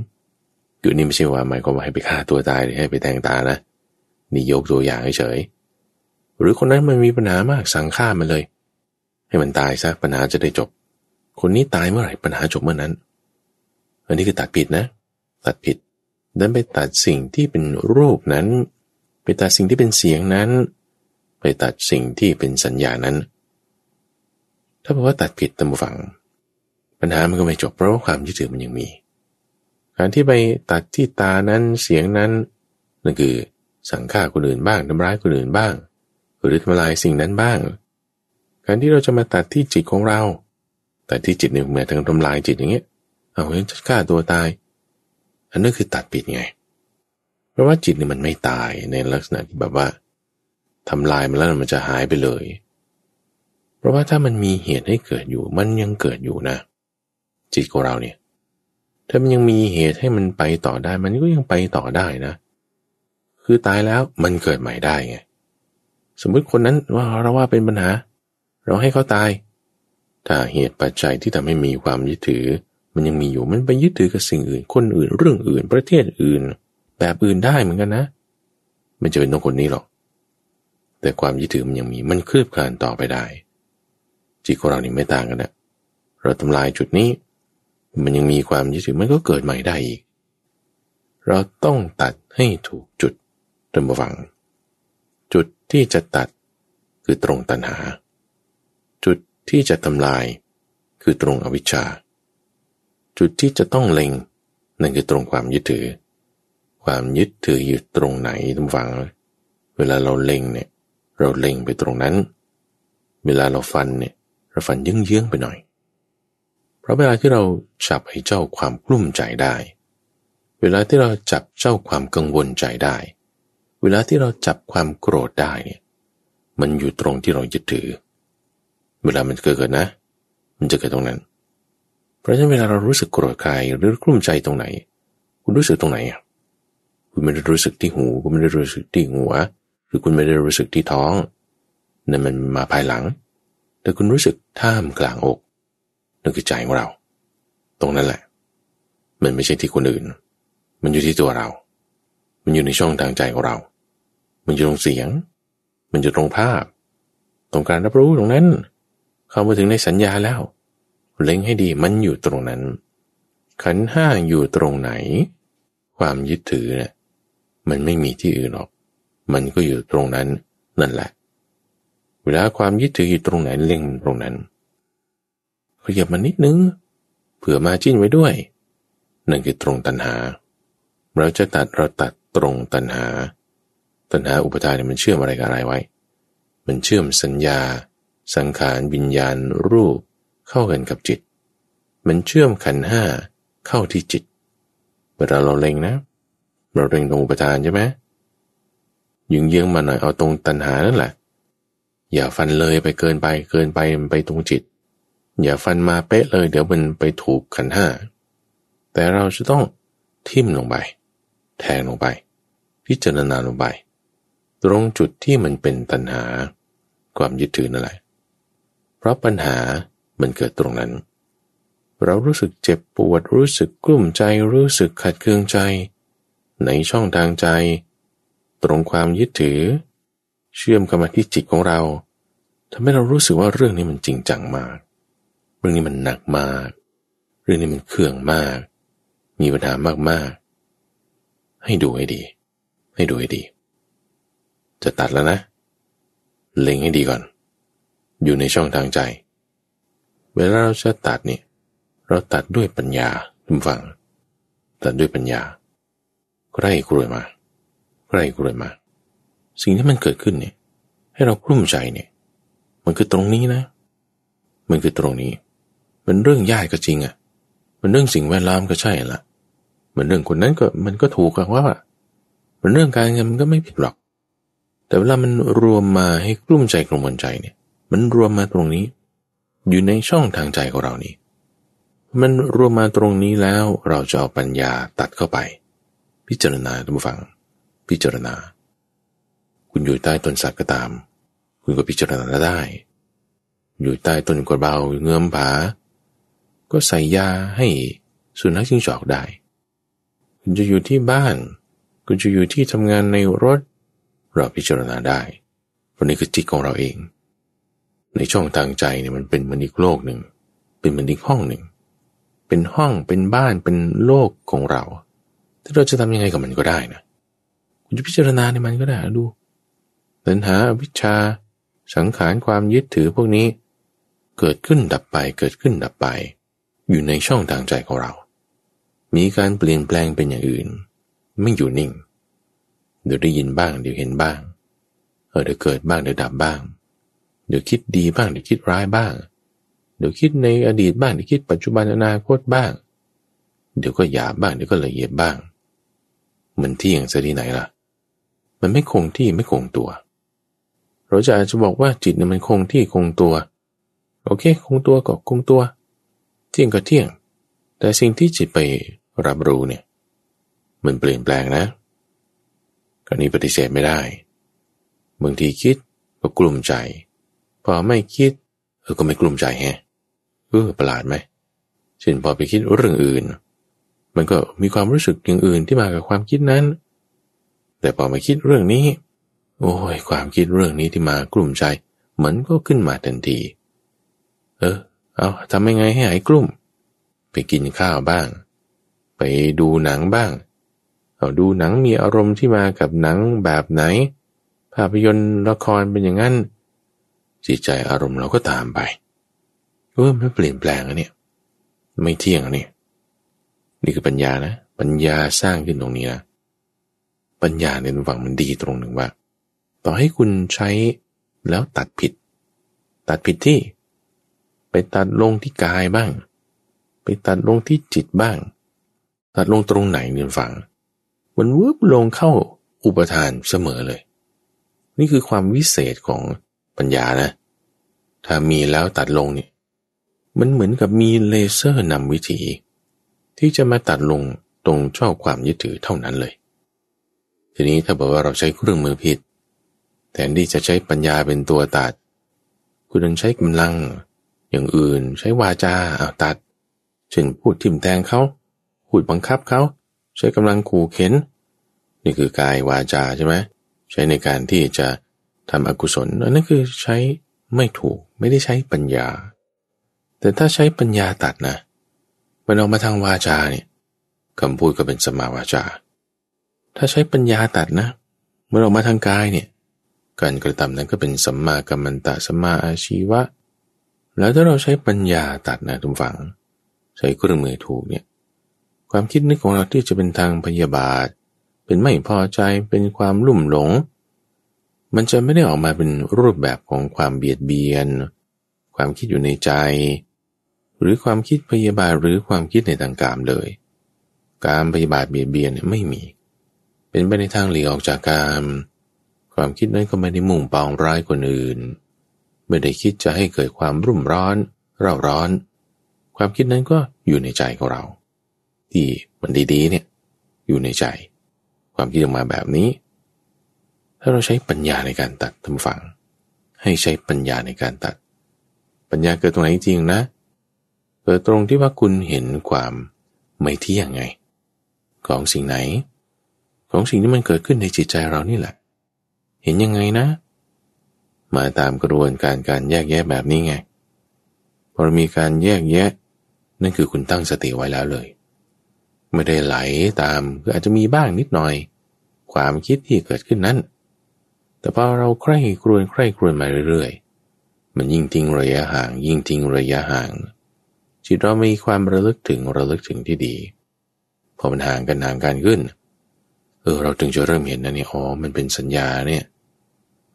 คือนี่ไม่ใช่ว่าหมายความว่าให้ไปฆ่าตัวตายหรือให้ไปแทงตานะ นี่ยกตัวอย่างเฉย หรือคนนั้นมันมีปัญหามากสั่งฆ่ามันเลย ให้มันตายซะปัญหาจะได้จบ คนนี้ตายเมื่อไหร่ปัญหาจบเมื่อนั้น อันนี้คือตัดผิดนะ ตัดผิดดันไปตัดสิ่งที่เป็นรูปนั้น ไปตัดสิ่งที่เป็นเสียงนั้น ไปตัดสิ่งที่เป็นสัญญานั้น ถ้าบอกว่าตัดผิดตามฝัง ปัญหามันก็ไม่จบเพราะว่าความยึดถือมันยังมี การที่ไปตัดที่ตานั้นเสียงนั้นนั่นคือสั่งฆ่าคนอื่นบ้างทำร้ายคนอื่นบ้าง หรือทำลายสิ่งนั้นบ้าง การที่เราจะมาตัดที่จิตของเรา แต่ที่จิตเนี่ยเหมือนทางทำลายจิตอย่างเงี้ย เอาเห็นจะฆ่าตัวตาย อันนั้นคือตัดปิดไง เพราะว่าจิตเนี่ยมันไม่ตายในลักษณะที่แบบว่าทำลายมันแล้วมันจะหายไปเลย เพราะว่าถ้ามันมีเหตุให้เกิดอยู่ มันยังเกิดอยู่นะ จิตของเราเนี่ย ถ้ามันยังมีเหตุให้มันไปต่อได้ มันก็ยังไปต่อได้นะ คือตายแล้วมันเกิดใหม่ได้ไง สมมติคนนั้นว่าเราว่าเป็นปัญหา เราให้เขาตาย ถ้าเหตุปัจจัยที่ทำให้มีความยึดถือ มันยังมีอยู่ มันไปยึดถือกับสิ่งอื่น คนอื่น เรื่องอื่น ประเทศอื่น แบบอื่นได้เหมือนกันนะไม่จะเป็นต้องคนนี้หรอก แต่ความยึดถือมันยังมี มันคืบคลานต่อไปได้ จิตของเรานี่ไม่ต่างกันนะเราทำลายจุดนี้ มันยังมีความยึดถือมันก็เกิดใหม่ได้อีก เราต้องตัดให้ถูกจุดตามฟัง จุดที่จะตัดคือตรงตัณหา จุดที่จะทำลายคือตรงอวิชชา จุดที่จะต้องเล็งนั่นคือตรงความยึดถือ ความยึดถืออยู่ตรงไหนทุกฝัง เวลาเราเล็งเนี่ย เราเล็งไปตรงนั้น เวลาเราฟันเนี่ย เราฟันยืงเยื้องไปหน่อย เพราะเวลาที่เราจับให้เจ้าความกลุ้มใจได้ เวลาที่เราจับเจ้าความกังวลใจได้ เวลาที่เราจับความโกรธได้เนี่ย มันอยู่ตรงที่เรายึดถือ เวลามันเกิดเกิดนะ มันจะเกิดตรงนั้น เพราะฉะนั้นเวลาเรารู้สึกโกรธใครหรือกลุ้มใจตรงไหน คุณรู้สึกตรงไหนอะคุณไม่ได้รู้สึกที่หู คุณไม่ได้รู้สึกที่หัว หรือคุณไม่ได้รู้สึกที่ท้องนั่นมันมาภายหลัง แต่คุณรู้สึกท่ามกลางอก นั่นคือใจของเรา ตรงนั้นแหละ มันไม่ใช่ที่คนอื่น มันอยู่ที่ตัวเรา มันอยู่ในช่องทางใจของเรา มันอยู่ตรงเสียง มันอยู่ตรงภาพ ตรงการรับรู้ตรงนั้น เข้ามาถึงในสัญญาแล้ว เล็งให้ดีมันอยู่ตรงนั้น ขันห้าอยู่ตรงไหน ความยึดถือเนี่ยมันไม่มีที่อื่นหรอก มันก็อยู่ตรงนั้นนั่นแหละ เวลาความยึดถืออยู่ตรงไหนเล็งตรงนั้น ขยับมานิดนึง เผื่อมาจิ้นไว้ด้วย นั่นคือตรงตัณหา เราจะตัดเราตัดตรงตัณหา ตัณหาอุปทานเนี่ยมันเชื่อมอะไรกับอะไรไว้ มันเชื่อมสัญญา สังขารวิญญาณรูป เข้ากันกับจิต มันเชื่อมขันห้าเข้าที่จิตเวลาเราเล็งนะ เราเล็งตรงอุปทานใช่ไหมยิงเยื้องมาหน่อยเอาตรงตัณหานั่นแหละ อย่าฟันเลยไปเกินไปเกินไปไปตรงจิต อย่าฟันมาเป๊ะเลย เดี๋ยวมันไปถูกขันห้า แต่เราจะต้องทิ่มลงไป แทงลงไป พิจารณาลงไป ตรงจุดที่มันเป็นตัณหา ความยึดถือนั่นแหละเพราะปัญหามันเกิดตรงนั้น เรารู้สึกเจ็บปวดรู้สึกกลุ้มใจรู้สึกขัดเคืองใจ ในช่องทางใจ ตรงความยึดถือ เชื่อมเข้ามาที่จิตของเราทำให้เรารู้สึกว่าเรื่องนี้มันจริงจังมาก เรื่องนี้มันหนักมาก เรื่องนี้มันเคืองมาก มีปัญหามากๆ ให้ดูให้ดี ให้ดูให้ดี จะตัดแล้วนะ เล็งให้ดีก่อน อยู่ในช่องทางใจ เวลาเราจะตัดเนี่ยเราตัดด้วยปัญญาทุกฝัง ตัดด้วยปัญญาใกล้กรวยมาใครกลัวมา สิ่งที่มันเกิดขึ้นเนี่ย ให้เรากลุ้มใจเนี่ย มันคือตรงนี้นะ มันคือตรงนี้ มันเรื่องยากก็จริงอะ่ะ มันเรื่องสิ่งแวดล้อมก็ใช่ละ มันเรื่องคนนั้นก็มันก็ถูกกับว่า มันเรื่องการเงินมันก็ไม่ผิดหรอก แต่เวลามันรวมมาให้กลุ้มใจกลุ่มใจเนี่ย มันรวมมาตรงนี้ อยู่ในช่องทางใจของเรานี่มันรวมมาตรงนี้แล้วเราจะเอาปัญญาตัดเข้าไป พิจารณาทุกฝัง พิจารณา คุณอยู่ใต้ต้นสักก็ตาม คุณก็พิจารณาได้อยู่ใต้ต้นกระเบาเงื้อมผา ก็ใส่ยาให้สุนัขจิ้งจอกได้ คุณจะอยู่ที่บ้าน คุณจะอยู่ที่ทำงานในรถ เราพิจารณาได้วันนี้คือจิตของเราเอง ในช่องทางใจเนี่ยมันเป็นเหมือนอีกโลกหนึ่ง เป็นเหมือนอีกห้องหนึ่ง เป็นห้องเป็นบ้านเป็นโลกของเราที่เราจะทำยังไงกับมันก็ได้นะคุณจะพิจารณาในมันก็ได้ดูปัญหาวิชาสังขารความยึดถือพวกนี้ เกิดขึ้นดับไปเกิดขึ้นดับไป อยู่ในช่องทางใจของเรา มีการเปลี่ยนแปลงเป็นอย่างอื่น ไม่อยู่นิ่ง เดี๋ยวได้ยินบ้าง เดี๋ยวเห็นบ้าง เออเดี๋ยวเกิดบ้างเดี๋ยวดับบ้าง เดี๋ยวคิดดีบ้างเดี๋ยวคิดร้ายบ้าง เดี๋ยวคิดในอดีตบ้างเดี๋ยวคิดปัจจุบันอนาคตบ้าง เดี๋ยวก็หยาบบ้างเดี๋ยวก็ละเอียดบ้าง มันเที่ยงซะที่ไหนล่ะ มันไม่คงที่ไม่คงตัว เราจะอาจจะบอกว่าจิตเนี่ยมันคงที่คงตัว โอเค คงตัวก็คงตัว เที่ยงก็เที่ยง แต่สิ่งที่จิตไปรับรู้เนี่ย มันเปลี่ยนแปลงนะกรณีปฏิเสธไม่ได้บางทีคิดก็กลุ่มใจ พอไม่คิดเออก็ไม่กลุ่มใจแฮะเออประหลาดไหมเช่นพอไปคิดเรื่องอื่น มันก็มีความรู้สึกอย่างอื่นที่มากับความคิดนั้น แต่พอมาคิดเรื่องนี้ โอ้ยความคิดเรื่องนี้ที่มากลุ่มใจ มันก็ขึ้นมาทันที เออ เอาทำยังไงให้หายกลุ่ม ไปกินข้าวบ้าง ไปดูหนังบ้าง เอาดูหนังมีอารมณ์ที่มากับหนังแบบไหน ภาพยนตร์ละครเป็นอย่างนั้น จิตใจอารมณ์เราก็ตามไปเออไม่เปลี่ยนแปลงอะเนี่ย ไม่เที่ยงอะเนี่ย นี่คือปัญญานะ ปัญญาสร้างขึ้นตรงนี้นะปัญญาในฝั่งมันดีตรงหนึ่งว่า ต่อให้คุณใช้แล้วตัดผิด ตัดผิดที่ ไปตัดลงที่กายบ้าง ไปตัดลงที่จิตบ้าง ตัดลงตรงไหนเนี่ยฝัง มันวืบลงเข้าอุปทานเสมอเลย นี่คือความวิเศษของปัญญานะ ถ้ามีแล้วตัดลงเนี่ยมันเหมือนกับมีเลเซอร์นำวิธี ที่จะมาตัดลงตรงชอบความยึดถือเท่านั้นเลย ทีนี้ถ้าบอกว่าเราใช้เครื่องมือผิดแทนที่จะใช้ปัญญาเป็นตัวตัด คุณใช้กำลัง อย่างอื่นใช้วาจาเอาตัด เช่นพูดทิมแทงเขาพูดบังคับเขาใช้กำลังขู่เข็น นี่คือกายวาจาใช่ไหมใช้ในการที่จะทำอกุศลอันั่นคือใช้ไม่ถูกไม่ได้ใช้ปัญญา แต่ถ้าใช้ปัญญาตัดนะมันออกมาทางวาจาเนี่ยคำพูดก็เป็นสมาวาจา ถ้าใช้ปัญญาตัดนะมันออกมาทางกายเนี่ยการกระทำนั้นก็เป็นสัมมากัมมันตะสัมมาอาชีวะ แล้วถ้าเราใช้ปัญญาตัดนะทุกฝัง ใช้เครื่องมือถูกเนี่ยความคิดนึกของเราที่จะเป็นทางพยาบาท เป็นไม่พอใจเป็นความลุ่มหลง มันจะไม่ได้ออกมาเป็นรูปแบบของความเบียดเบียน ความคิดอยู่ในใจ หรือความคิดพยาบาทหรือความคิดในทางกามเลย การพยาบาทเบียดเบียนไม่มี เป็นไปในทางหลีกออกจากกามความคิดนั้นก็ไม่ได้มุ่งปองร้ายคนอื่น ไม่ได้คิดจะให้เกิดความรุ่มร้อน เร่าร้อน ความคิดนั้นก็อยู่ในใจของเรา ที่มันดีๆเนี่ยอยู่ในใจ ความคิดออกมาแบบนี้ ถ้าเราใช้ปัญญาในการตัดทำฝัง ให้ใช้ปัญญาในการตัด ปัญญาเกิดตรงไหนจริงนะเกิดตรงที่ว่าคุณเห็นความไม่เที่ยงไง ของสิ่งไหน ของสิ่งที่มันเกิดขึ้นในจิตใจเรานี่แหละ เห็นยังไงนะ มาตามกระบวนการการแยกแยะแบบนี้ไงพอมีการแยกแยะ นั่นคือคุณตั้งสติไว้แล้วเลย ไม่ได้ไหลตามคืออาจจะมีบ้างนิดหน่อย ความคิดที่เกิดขึ้นนั้น แต่พอเราใคร่ครวญใคร่ครวญมาเรื่อยๆ มันยิ่งทิ้งระยะห่าง ยิ่งทิ้งระยะห่าง จิตเรามีความระลึกถึงระลึกถึงที่ดีพอมันห่างกันห่างกันขึ้นเออเราถึงจะเริ่มเห็นนะเนี่ยอ๋อมันเป็นสัญญาเนี่ย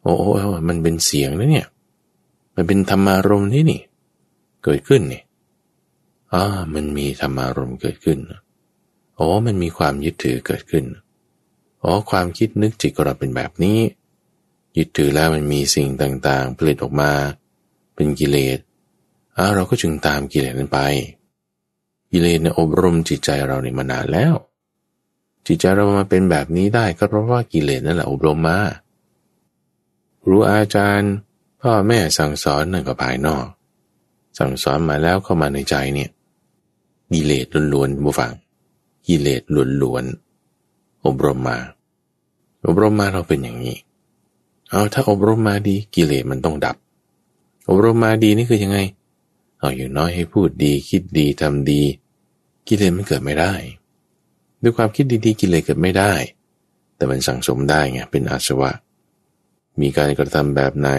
โอ้โอ้มันเป็นเสียงนะเนี่ย มันเป็นธรรมารมณ์ที่นี่ เกิดขึ้นนี่อ่ามันมีธรรมารมณ์เกิดขึ้นอ๋อมันมีความยึดถือเกิดขึ้นอ๋อความคิดนึกจิตของเราเป็นแบบนี้ ยึดถือแล้วมันมีสิ่งต่างๆผลิตออกมา เป็นกิเลสอ่าเราก็จึงตามกิเลสนั้นไป กิเลสเนี่ยอบรมจิตใจเราเนี่ยมานานแล้ว จิตใจเรามาเป็นแบบนี้ได้ก็เพราะว่ากิเลสนั่นแหละอบรมมา รู้อาจารย์ พ่อแม่สั่งสอนนั่นก็ภายนอก สั่งสอนมาแล้วเข้ามาในใจเนี่ยกิเลสล้วนๆบูฟังกิเลสล้วนๆอบรมมา อบรมมาเราเป็นอย่างนี้ เอาถ้าอบรมมาดีกิเลสมันต้องดับ อบรมมาดีนี่คือยังไง เอาอยู่น้อยให้พูดดี คิดดีทำดี กิเลสมันเกิดไม่ได้ ด้วยความคิดดีๆ กิเลสเกิดไม่ได้ แต่มันสั่งสมได้ไงเป็นอาสวะ มีการกระทำแบบไหน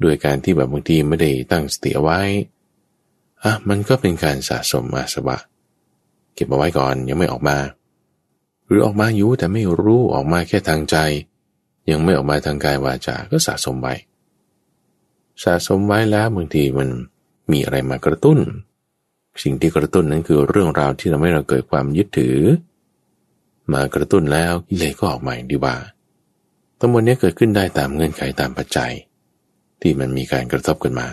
โดยการที่แบบบางทีไม่ได้ตั้งสติเอาไว้อะมันก็เป็นการสะสมอาสวะ เก็บเอาไว้ก่อนยังไม่ออกมา หรือออกมาอยู่แต่ไม่รู้ออกมาแค่ทางใจ ยังไม่ออกมาทางกายวาจาก็สะสมไว้สะสมไว้แล้วบางทีมันมีอะไรมากระตุ้น สิ่งที่กระตุ้นนั้นคือเรื่องราวที่ทำให้เราเกิดความยึดถือ มากระตุ้นแล้วกิเลสก็ออกมาดีว่า ทั้งหมดนี้เกิดขึ้นได้ตามเงื่อนไขตามปัจจัย ที่มันมีการกระทบกันมา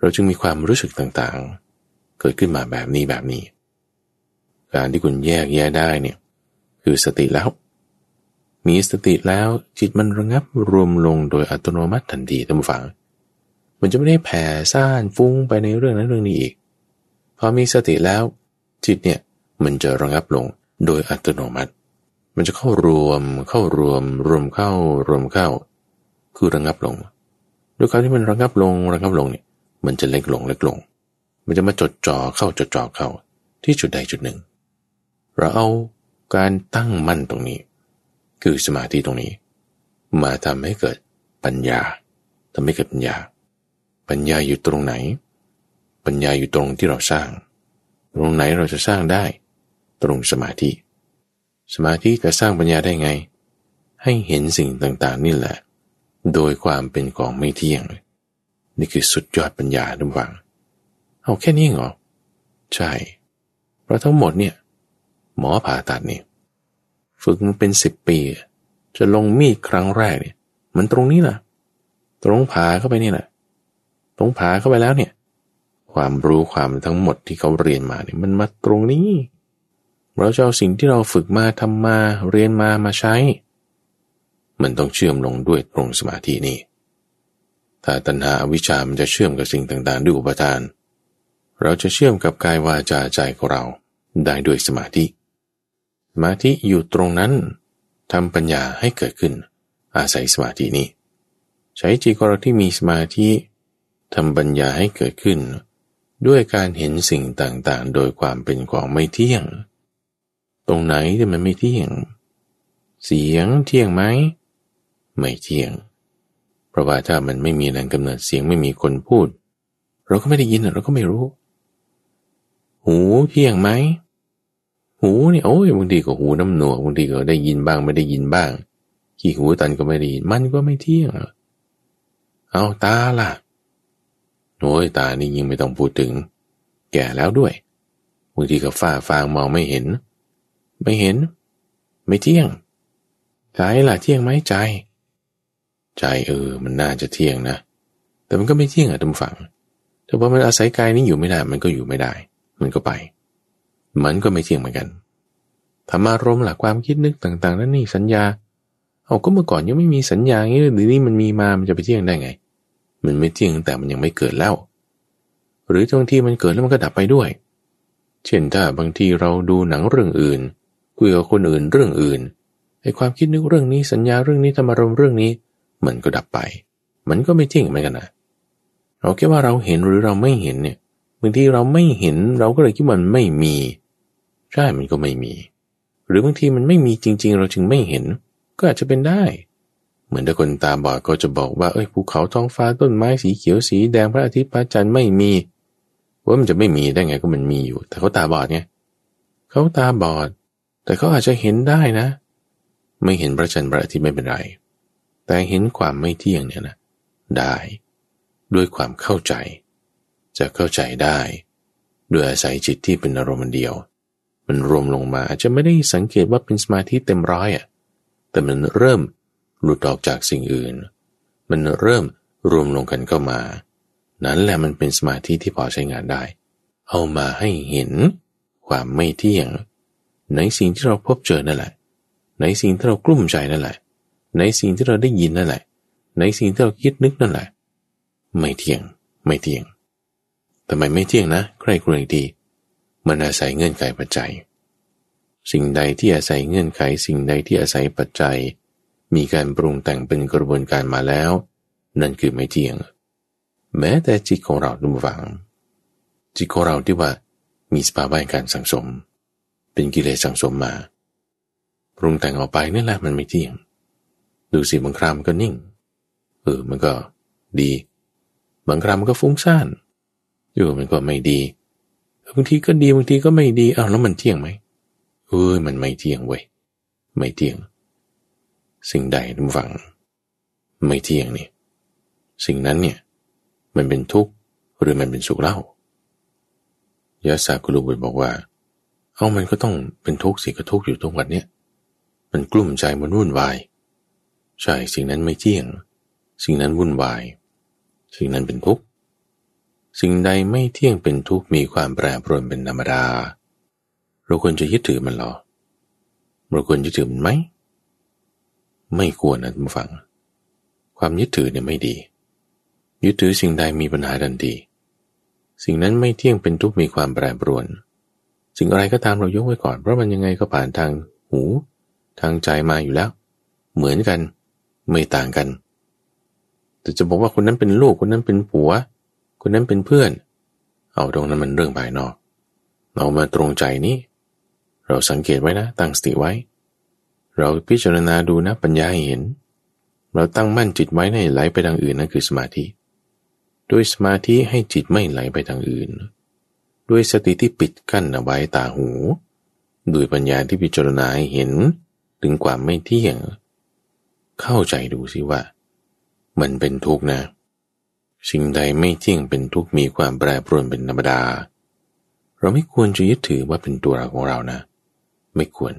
เราจึงมีความรู้สึกต่างๆ เกิดขึ้นมาแบบนี้แบบนี้ การที่คุณแยกแยะได้เนี่ยคือสติแล้ว มีสติแล้วจิตมันระงับรวมลงโดยอัตโนมัติทันทีท่านผู้ฟัง มันจะไม่ได้แผ่ซ่านฟุ้งไปในเรื่องนั้นเรื่องนี้อีก พอมีสติแล้ว จิตเนี่ยมันจะระงับลงโดยอัตโนมัติ มันจะเข้ารวมเข้ารวม รวมเข้ารวมเข้า คือระงับลงด้วยการที่มันระงับลงระงับลงเนี่ยมันจะเล็กลงเล็กลง มันจะมาจดจ่อเข้าจดจ่อเข้าที่จุดใดจุดหนึ่ง เราเอาการตั้งมั่นตรงนี้ คือสมาธิตรงนี้ มาทำให้เกิดปัญญาทำให้เกิดปัญญา ปัญญาอยู่ตรงไหน ปัญญาอยู่ตรงที่เราสร้าง ตรงไหนเราจะสร้างได้ ตรงสมาธิ สมาธิจะสร้างปัญญาได้ไง ให้เห็นสิ่งต่างๆ นี่แหละ โดยความเป็นของไม่เที่ยง นี่คือสุดยอดปัญญาดุวัง เอาแค่นี้เหรอ ใช่ เพราะทั้งหมดเนี่ย หมอผ่าตัดเนี่ยฝึกมันเป็นสิบปี จะลงมีดครั้งแรกเนี่ย มันตรงนี้แหละตรงผ่าเข้าไปนี่แหละตรงผ่าเข้าไปแล้วเนี่ย ความรู้ความทั้งหมดที่เขาเรียนมาเนี่ยมันมาตรงนี้ เราจะเอาสิ่งที่เราฝึกมาทำมาเรียนมามาใช้ มันต้องเชื่อมลงด้วยตรงสมาธินี้ถ้าตัณหาวิชามันจะเชื่อมกับสิ่งต่างๆด้วยอุปทาน เราจะเชื่อมกับกายวาจาใจของเราได้ด้วยสมาธิสมาธิอยู่ตรงนั้นทำปัญญาให้เกิดขึ้น อาศัยสมาธินี้ ใช้จิตของเราที่มีสมาธิทำปัญญาให้เกิดขึ้น ด้วยการเห็นสิ่งต่างๆ โดยความเป็นของไม่เที่ยง ตรงไหนที่มันไม่เที่ยง เสียงเที่ยงไหม ไม่เที่ยง เพราะว่าถ้ามันไม่มีแรงกำเนิดเสียงไม่มีคนพูด เราก็ไม่ได้ยินเราก็ไม่รู้ หูเที่ยงไหม หูเนี่ยโอ้ยบางทีก็หูน้ำหนวกบางทีก็ได้ยินบ้างไม่ได้ยินบ้าง ขี้หูตันก็ไม่ได้ยินมันก็ไม่เที่ยง เอาตาล่ะโอ้ยตานี่ยิ่งไม่ต้องพูดถึง แก่แล้วด้วยบางทีก็ฝ้าฟางมองไม่เห็น ไม่เห็น ไม่เที่ยง ใจล่ะเที่ยงไหมใจ ใจเออ มันน่าจะเที่ยงนะ แต่มันก็ไม่เที่ยงอะทุกฝังแต่ว่ามันอาศัยกายนี้อยู่ไม่ได้ มันก็อยู่ไม่ได้ มันก็ไป มันก็ไม่เที่ยงเหมือนกันธรรมารมหลักความคิดนึกต่างๆนั่นนี่สัญญา เอาก็เมื่อก่อนยังไม่มีสัญญาอย่างนี้หรือนี่มันมีมามันจะไปเที่ยงได้ไง มันไม่เที่ยงแต่มันยังไม่เกิดแล้ว หรือบางทีมันเกิดแล้วมันก็ดับไปด้วย เช่นถ้าบางทีเราดูหนังเรื่องอื่น คุยกับคนอื่นเรื่องอื่นไอ้ความคิดนึกเรื่องนี้สัญญาเรื่องนี้ธรรมารมเรื่องนี้ มันก็ดับไป มันก็ไม่จริงเหมือนกันนะเราแค่ว่าเราเห็นหรือเราไม่เห็นเนี่ยบางทีเราไม่เห็นเราก็เลยคิดมันไม่มี ใช่มันก็ไม่มี หรือบางทีมันไม่มีจริง ๆ เราจึงไม่เห็น ก็อาจจะเป็นได้ เหมือนถ้าคนตาบอดก็จะบอกว่าเอ้ยภูเขาท้องฟ้าต้นไม้สีเขียวสีแดงพระอาทิตย์พระจันทร์ไม่มีว่ามันจะไม่มีได้ไงก็มันมีอยู่ แต่เขาตาบอดไงเขาตาบอด แต่เขาอาจจะเห็นได้นะ ไม่เห็นพระจันทร์พระอาทิตย์ไม่เป็นไร แต่เห็นความไม่เที่ยงเนี่ยนะ ได้ ด้วยความเข้าใจ จะเข้าใจได้ด้วยอาศัยจิตที่เป็นอารมณ์เดียว มันรวมลงมาอาจจะไม่ได้สังเกตว่าเป็นสมาธิเต็มร้อยอะแต่มันเริ่มหลุดออกจากสิ่งอื่น มันเริ่มรวมลงกันเข้ามา นั้นแหละมันเป็นสมาธิที่พอใช้งานได้ เอามาให้เห็นความไม่เที่ยง ในสิ่งที่เราพบเจอนั่นแหละ ในสิ่งที่เรากลุ้มใจนั่นแหละ ในสิ่งที่เราได้ยินนั่นแหละ ในสิ่งที่เราคิดนึกนั่นแหละ ไม่เที่ยง ไม่เที่ยงทำไมไม่เที่ยงนะ ใครครวญดี มันอาศัยเงื่อนไขปัจจัย สิ่งใดที่อาศัยเงื่อนไข สิ่งใดที่อาศัยปัจจัย มีการปรุงแต่งเป็นกระบวนการมาแล้ว นั่นคือไม่เที่ยง แม้แต่จิตของเราดูฝัง จิตของเราที่ว่ามีสภาวะการสังสม เป็นกิเลสสังสมมาปรุงแต่งออกไปนี่แหละมันไม่เที่ยง ดูสิบางครามก็นิ่ง เออมันก็ดี บางครั้งมันก็ฟุ้งซ่านอยู่มันก็ไม่ดี บางทีก็ดีบางทีก็ไม่ดีอ้าวแล้วมันเที่ยงไหมเอ้ยมันไม่เที่ยงเว้ย ไม่เที่ยง สิ่งใดทุกฝัง ไม่เที่ยงนี่ สิ่งนั้นเนี่ย มันเป็นทุกข์หรือมันเป็นสุขเล่ายาสากุลุบุตรบอกว่า เอามันก็ต้องเป็นทุกข์สิก็ทุกข์อยู่ตรงวันเนี้ยมันกลุ่มใจมันวุ่นวาย ใช่สิ่งนั้นไม่เที่ยง สิ่งนั้นวุ่นวาย สิ่งนั้นเป็นทุกข์สิ่งใดไม่เที่ยงเป็นทุกข์มีความแปรปรวนเป็นธรรมดา เราควรจะยึดถือมันหรอ เราควรยึดถือมันไหม ไม่ควรนะทุกฝัง ความยึดถือเนี่ยไม่ดี ยึดถือสิ่งใดมีปัญหาทันทีสิ่งนั้นไม่เที่ยงเป็นทุกข์มีความแปรปรวน สิ่งอะไรก็ตามเรายกไว้ก่อน เพราะมันยังไงก็ผ่านทางหู ทางใจมาอยู่แล้ว เหมือนกัน ไม่ต่างกัน แต่จะบอกว่าคนนั้นเป็นลูกคนนั้นเป็นผัว คนนั้นเป็นเพื่อน เอาตรงนั้นมันเรื่องภายนอก เรามาตรงใจนี้เราสังเกตไว้นะตั้งสติไว้ เราพิจารณาดูนะปัญญาเห็น เราตั้งมั่นจิตไว้ในไหลไปทางอื่นนั่นคือสมาธิ ด้วยสมาธิให้จิตไม่ไหลไปทางอื่น ด้วยสติที่ปิดกั้นเอาไว้ตาหูด้วยปัญญาที่พิจารณาหเห็นถึงความไม่เที่ยง เข้าใจดูสิว่า มันเป็นทุกข์นะ สิ่งใดไม่เที่ยงเป็นทุกข์มีความแปรปรวนเป็นธรรมดา เราไม่ควรจะยึดถือว่าเป็นตัวเราของเรานะ ไม่ควร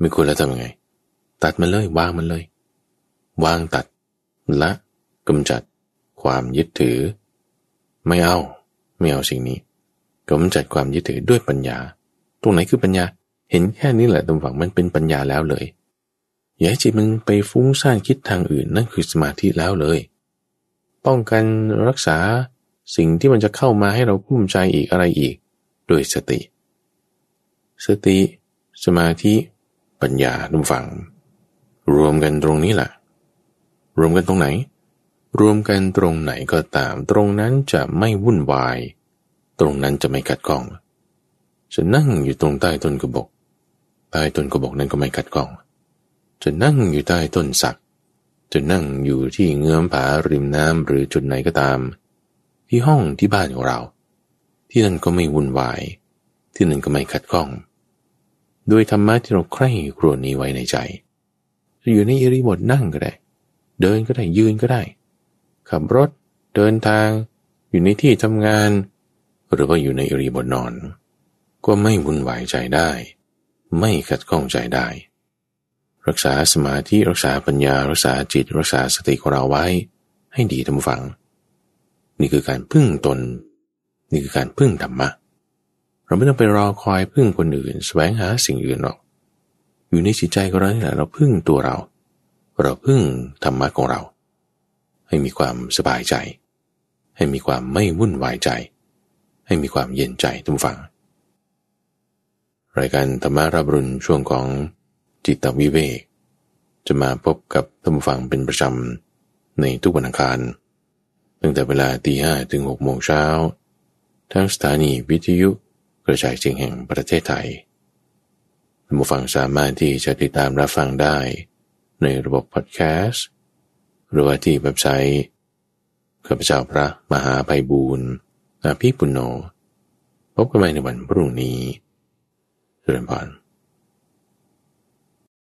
ไม่ควรแล้วทำยังไง ตัดมันเลยวางมันเลย วางตัดละกำจัด ความยึดถือ ไม่เอา ไม่เอาสิ่งนี้ กำจัดความยึดถือด้วยปัญญา ตรงไหนคือปัญญา เห็นแค่นี้แหละตรงฝังมันเป็นปัญญาแล้วเลย อย่าให้จิตมันไปฟุ้งซ่านคิดทางอื่นนั่นคือสมาธิแล้วเลย ป้องกันรักษาสิ่งที่มันจะเข้ามาให้เรากุ้มใจอีกอะไรอีก โดยสติ สติ สมาธิ ปัญญาดุฝัง รวมกันตรงนี้แหละ รวมกันตรงไหน รวมกันตรงไหนก็ตาม ตรงนั้นจะไม่วุ่นวาย ตรงนั้นจะไม่กัดก้องจะนั่งอยู่ตรงใต้ต้นกระบอกใต้ต้นกระบอกนั้นก็ไม่กัดก้อง จะนั่งอยู่ใต้ต้นสัก จะนั่งอยู่ที่เงื้อมผาริมน้ำหรือจุดไหนก็ตาม ที่ห้องที่บ้านของเรา ที่นั่นก็ไม่วุ่นวาย ที่นั่นก็ไม่ขัดข้องโดยธรรมะที่เราใคร่ครวญนี้ไว้ในใจจะอยู่ในอิริบทนั่งก็ได้ เดินก็ได้ยืนก็ได้ ขับรถ เดินทาง อยู่ในที่ทำงาน หรือว่าอยู่ในอิริบทนอน ก็ไม่วุ่นวายใจได้ ไม่ขัดข้องใจได้ รักษาสมาธิรักษาปัญญารักษาจิต รักษาสติของเราไว้ ให้ดีทั้งฝัง นี่คือการพึ่งตน นี่คือการพึ่งธรรมะ เราไม่ต้องไปรอคอยพึ่งคนอื่น แสวงหาสิ่งอื่นหรอก อยู่ในจิตใจของเรานี่แหละเราพึ่งตัวเรา เราพึ่งธรรมะของเรา ให้มีความสบายใจ ให้มีความไม่วุ่นวายใจ ให้มีความเย็นใจทุกฝัง รายการธรรมารับรุนช่วงของจิตวิเวก จะมาพบกับท่านฟังเป็นประจำในทุกวันอังคาร ตั้งแต่เวลาตีห้ถึงหกโมงเช้าทั้งสถานีวิทยุกระจายเสียงแห่งประเทศไทยท่านฟังสามารถที่จะติดตามรับฟังได้ ในระบบพอดแคสต์หรือว่าที่เว็บไซต์ข้าพเจ้าพระมหาไพบูรณ์ อาภีปุโน พบกันใหม่ในวันพรุ่งนี้เจริญพร